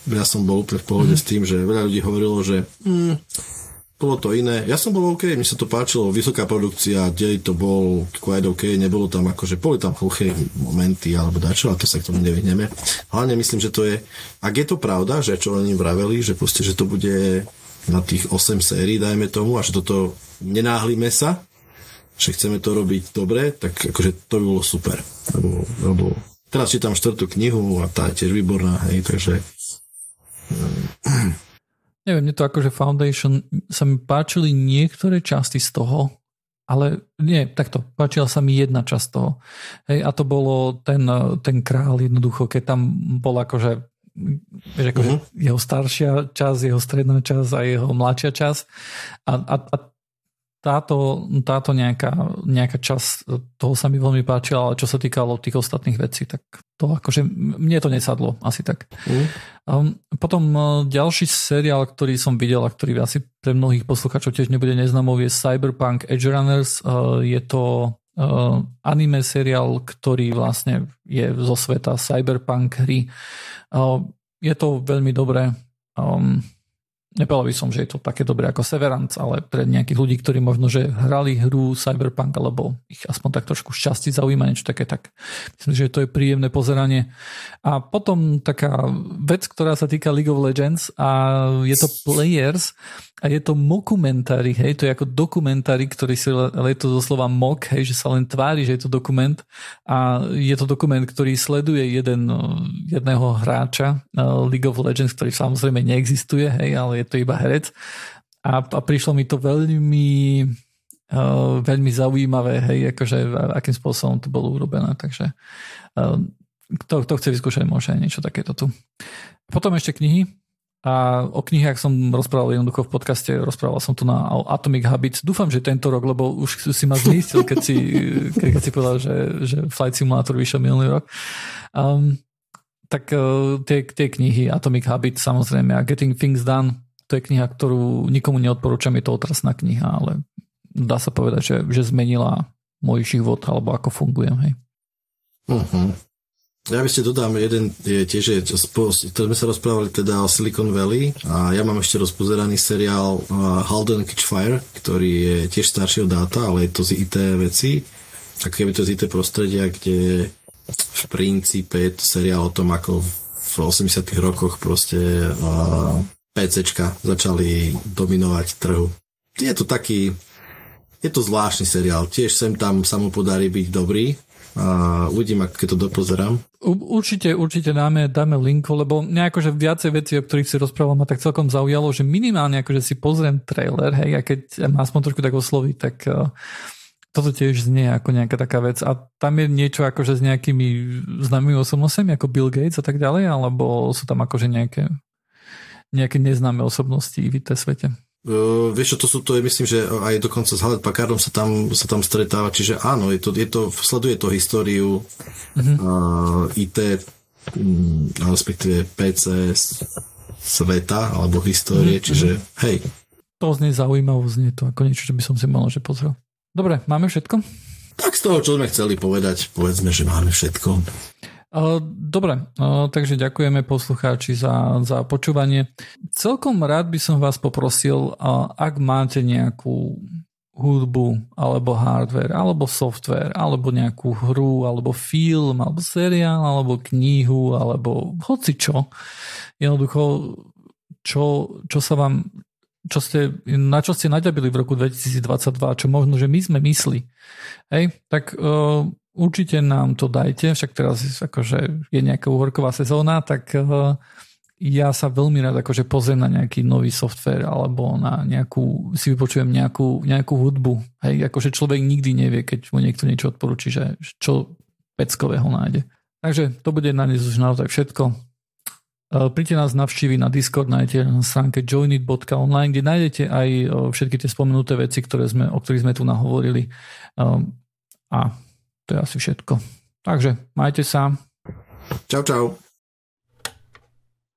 ja som bol úplne v pohode mm. s tým, že veľa ľudí hovorilo, že mm, bolo to iné. Ja som bol OK, mi sa to páčilo, vysoká produkcia, dej to bol quite OK, nebolo tam akože, boli tam hluché momenty alebo dačo, a to sa k tomu nevyhneme. Hlavne myslím, že to je, ak je to pravda, že čo oni vraveli, že proste, že to bude na tých 8 sérií, dajme tomu, a že toto nenáhlime sa, že chceme to robiť dobre, tak akože to by bolo super. Lebo, lebo teraz čítam štvrtú knihu a tá je tiež výborná, hej, takže Neviem, mne to akože Foundation sa mi páčili niektoré časti z toho, ale nie, takto, páčila sa mi jedna časť toho. Hej, a to bolo ten, ten král jednoducho, keď tam bol akože vieš, akože uh-huh. jeho staršia časť, jeho stredná časť a jeho mladšia časť. A, a, a táto, táto nejaká, nejaká časť toho sa mi veľmi páčila, ale čo sa týkalo tých ostatných vecí, tak to akože mne to nesadlo, asi tak. Mm. Um, potom uh, ďalší seriál, ktorý som videl a ktorý asi pre mnohých poslucháčov tiež nebude neznámov, je Cyberpunk Edge Runners. Uh, je to uh, anime seriál, ktorý vlastne je zo sveta Cyberpunk hry. Uh, je to veľmi dobré. Um, Nepovedal by som, že je to také dobré ako Severance, ale pre nejakých ľudí, ktorí možno, že hrali hru Cyberpunk, alebo ich aspoň tak trošku šťastí zaujíma niečo také, tak myslím, že to je príjemné pozeranie. A potom taká vec, ktorá sa týka League of Legends a je to Players a je to mokumentári, hej, to je ako dokumentári, ktorý si, ale je to doslova mok, hej, že sa len tvári, že je to dokument. A je to dokument, ktorý sleduje jeden, jedného hráča League of Legends, ktorý samozrejme neexistuje, hej, ale je to iba herec. A, a prišlo mi to veľmi uh, veľmi zaujímavé, hej, akože akým spôsobom to bolo urobené, takže uh, kto, kto chce vyskúšať, môže aj niečo takéto tu. Potom ešte knihy, a o knihách som rozprával jednoducho v podcaste, rozprával som tu na Atomic Habits. Dúfam, že tento rok, lebo už si ma znistil, keď si, keď si povedal, že, že Flight Simulator vyšiel minulý rok. Um, tak uh, tie, tie knihy Atomic Habits samozrejme a Getting Things Done, to je kniha, ktorú nikomu neodporúčam, je to otrasná kniha, ale dá sa povedať, že, že zmenila môj život alebo ako fungujem. Hej. Uh-huh. Ja by ste dodám jeden, je tiež, je, to sme sa rozprávali teda o Silicon Valley a ja mám ešte rozpozeraný seriál uh, Halden Catch Fire, ktorý je tiež staršieho dáta, ale je to z IT veci. Tak keby to z IT prostredia, kde v princípe je to seriál o tom, ako v 80 rokoch proste uh, PCčka začali dominovať trhu. Je to taký, je to zvláštny seriál. Tiež sem tam sa mu podarí byť dobrý, a uvidím, keď to dopozerám. Určite, určite dáme, dáme link, lebo nejako, že viacej veci, o ktorých si rozprával, ma tak celkom zaujalo, že minimálne akože si pozriem trailer, hej, a keď ma aspoň trošku tak osloví, tak uh, toto tiež znie ako nejaká taká vec. A tam je niečo akože s nejakými známymi osobnostiami, ako Bill Gates a tak ďalej, alebo sú tam akože nejaké, nejaké neznáme osobnosti v tej svete? Uh, vieš čo, to sú to, je, myslím, že aj dokonca s Hewlett Packardom sa tam, sa tam stretáva, čiže áno, je to, je to, sleduje to históriu uh-huh. uh, IT, um, respektíve PC sveta, alebo histórie, uh-huh. čiže hej. To znie zaujímavé, znie to ako niečo, čo by som si mal že pozrel. Dobre, máme všetko? Tak z toho, čo sme chceli povedať, povedzme, že máme všetko. Dobre, takže ďakujeme poslucháči za, za počúvanie. Celkom rád by som vás poprosil, ak máte nejakú hudbu, alebo hardware, alebo software, alebo nejakú hru, alebo film, alebo seriál, alebo knihu, alebo hoci čo. Jednoducho, čo, čo sa vám čo ste, na čo ste naďabili v roku 2022, čo možno, že my sme mysli, hej, tak uh, určite nám to dajte, však teraz akože je nejaká úhorková sezóna, tak uh, ja sa veľmi rád akože pozriem na nejaký nový software alebo na nejakú, si vypočujem nejakú, nejakú hudbu. Hej, akože človek nikdy nevie, keď mu niekto niečo odporúči, že čo peckového nájde. Takže to bude na dnes už naozaj všetko. Príďte nás navštíviť na Discord, nájdete na stránke joinit.online, kde nájdete aj všetky tie spomenuté veci, ktoré sme, o ktorých sme tu nahovorili. A to je asi všetko. Takže majte sa. Čau, čau.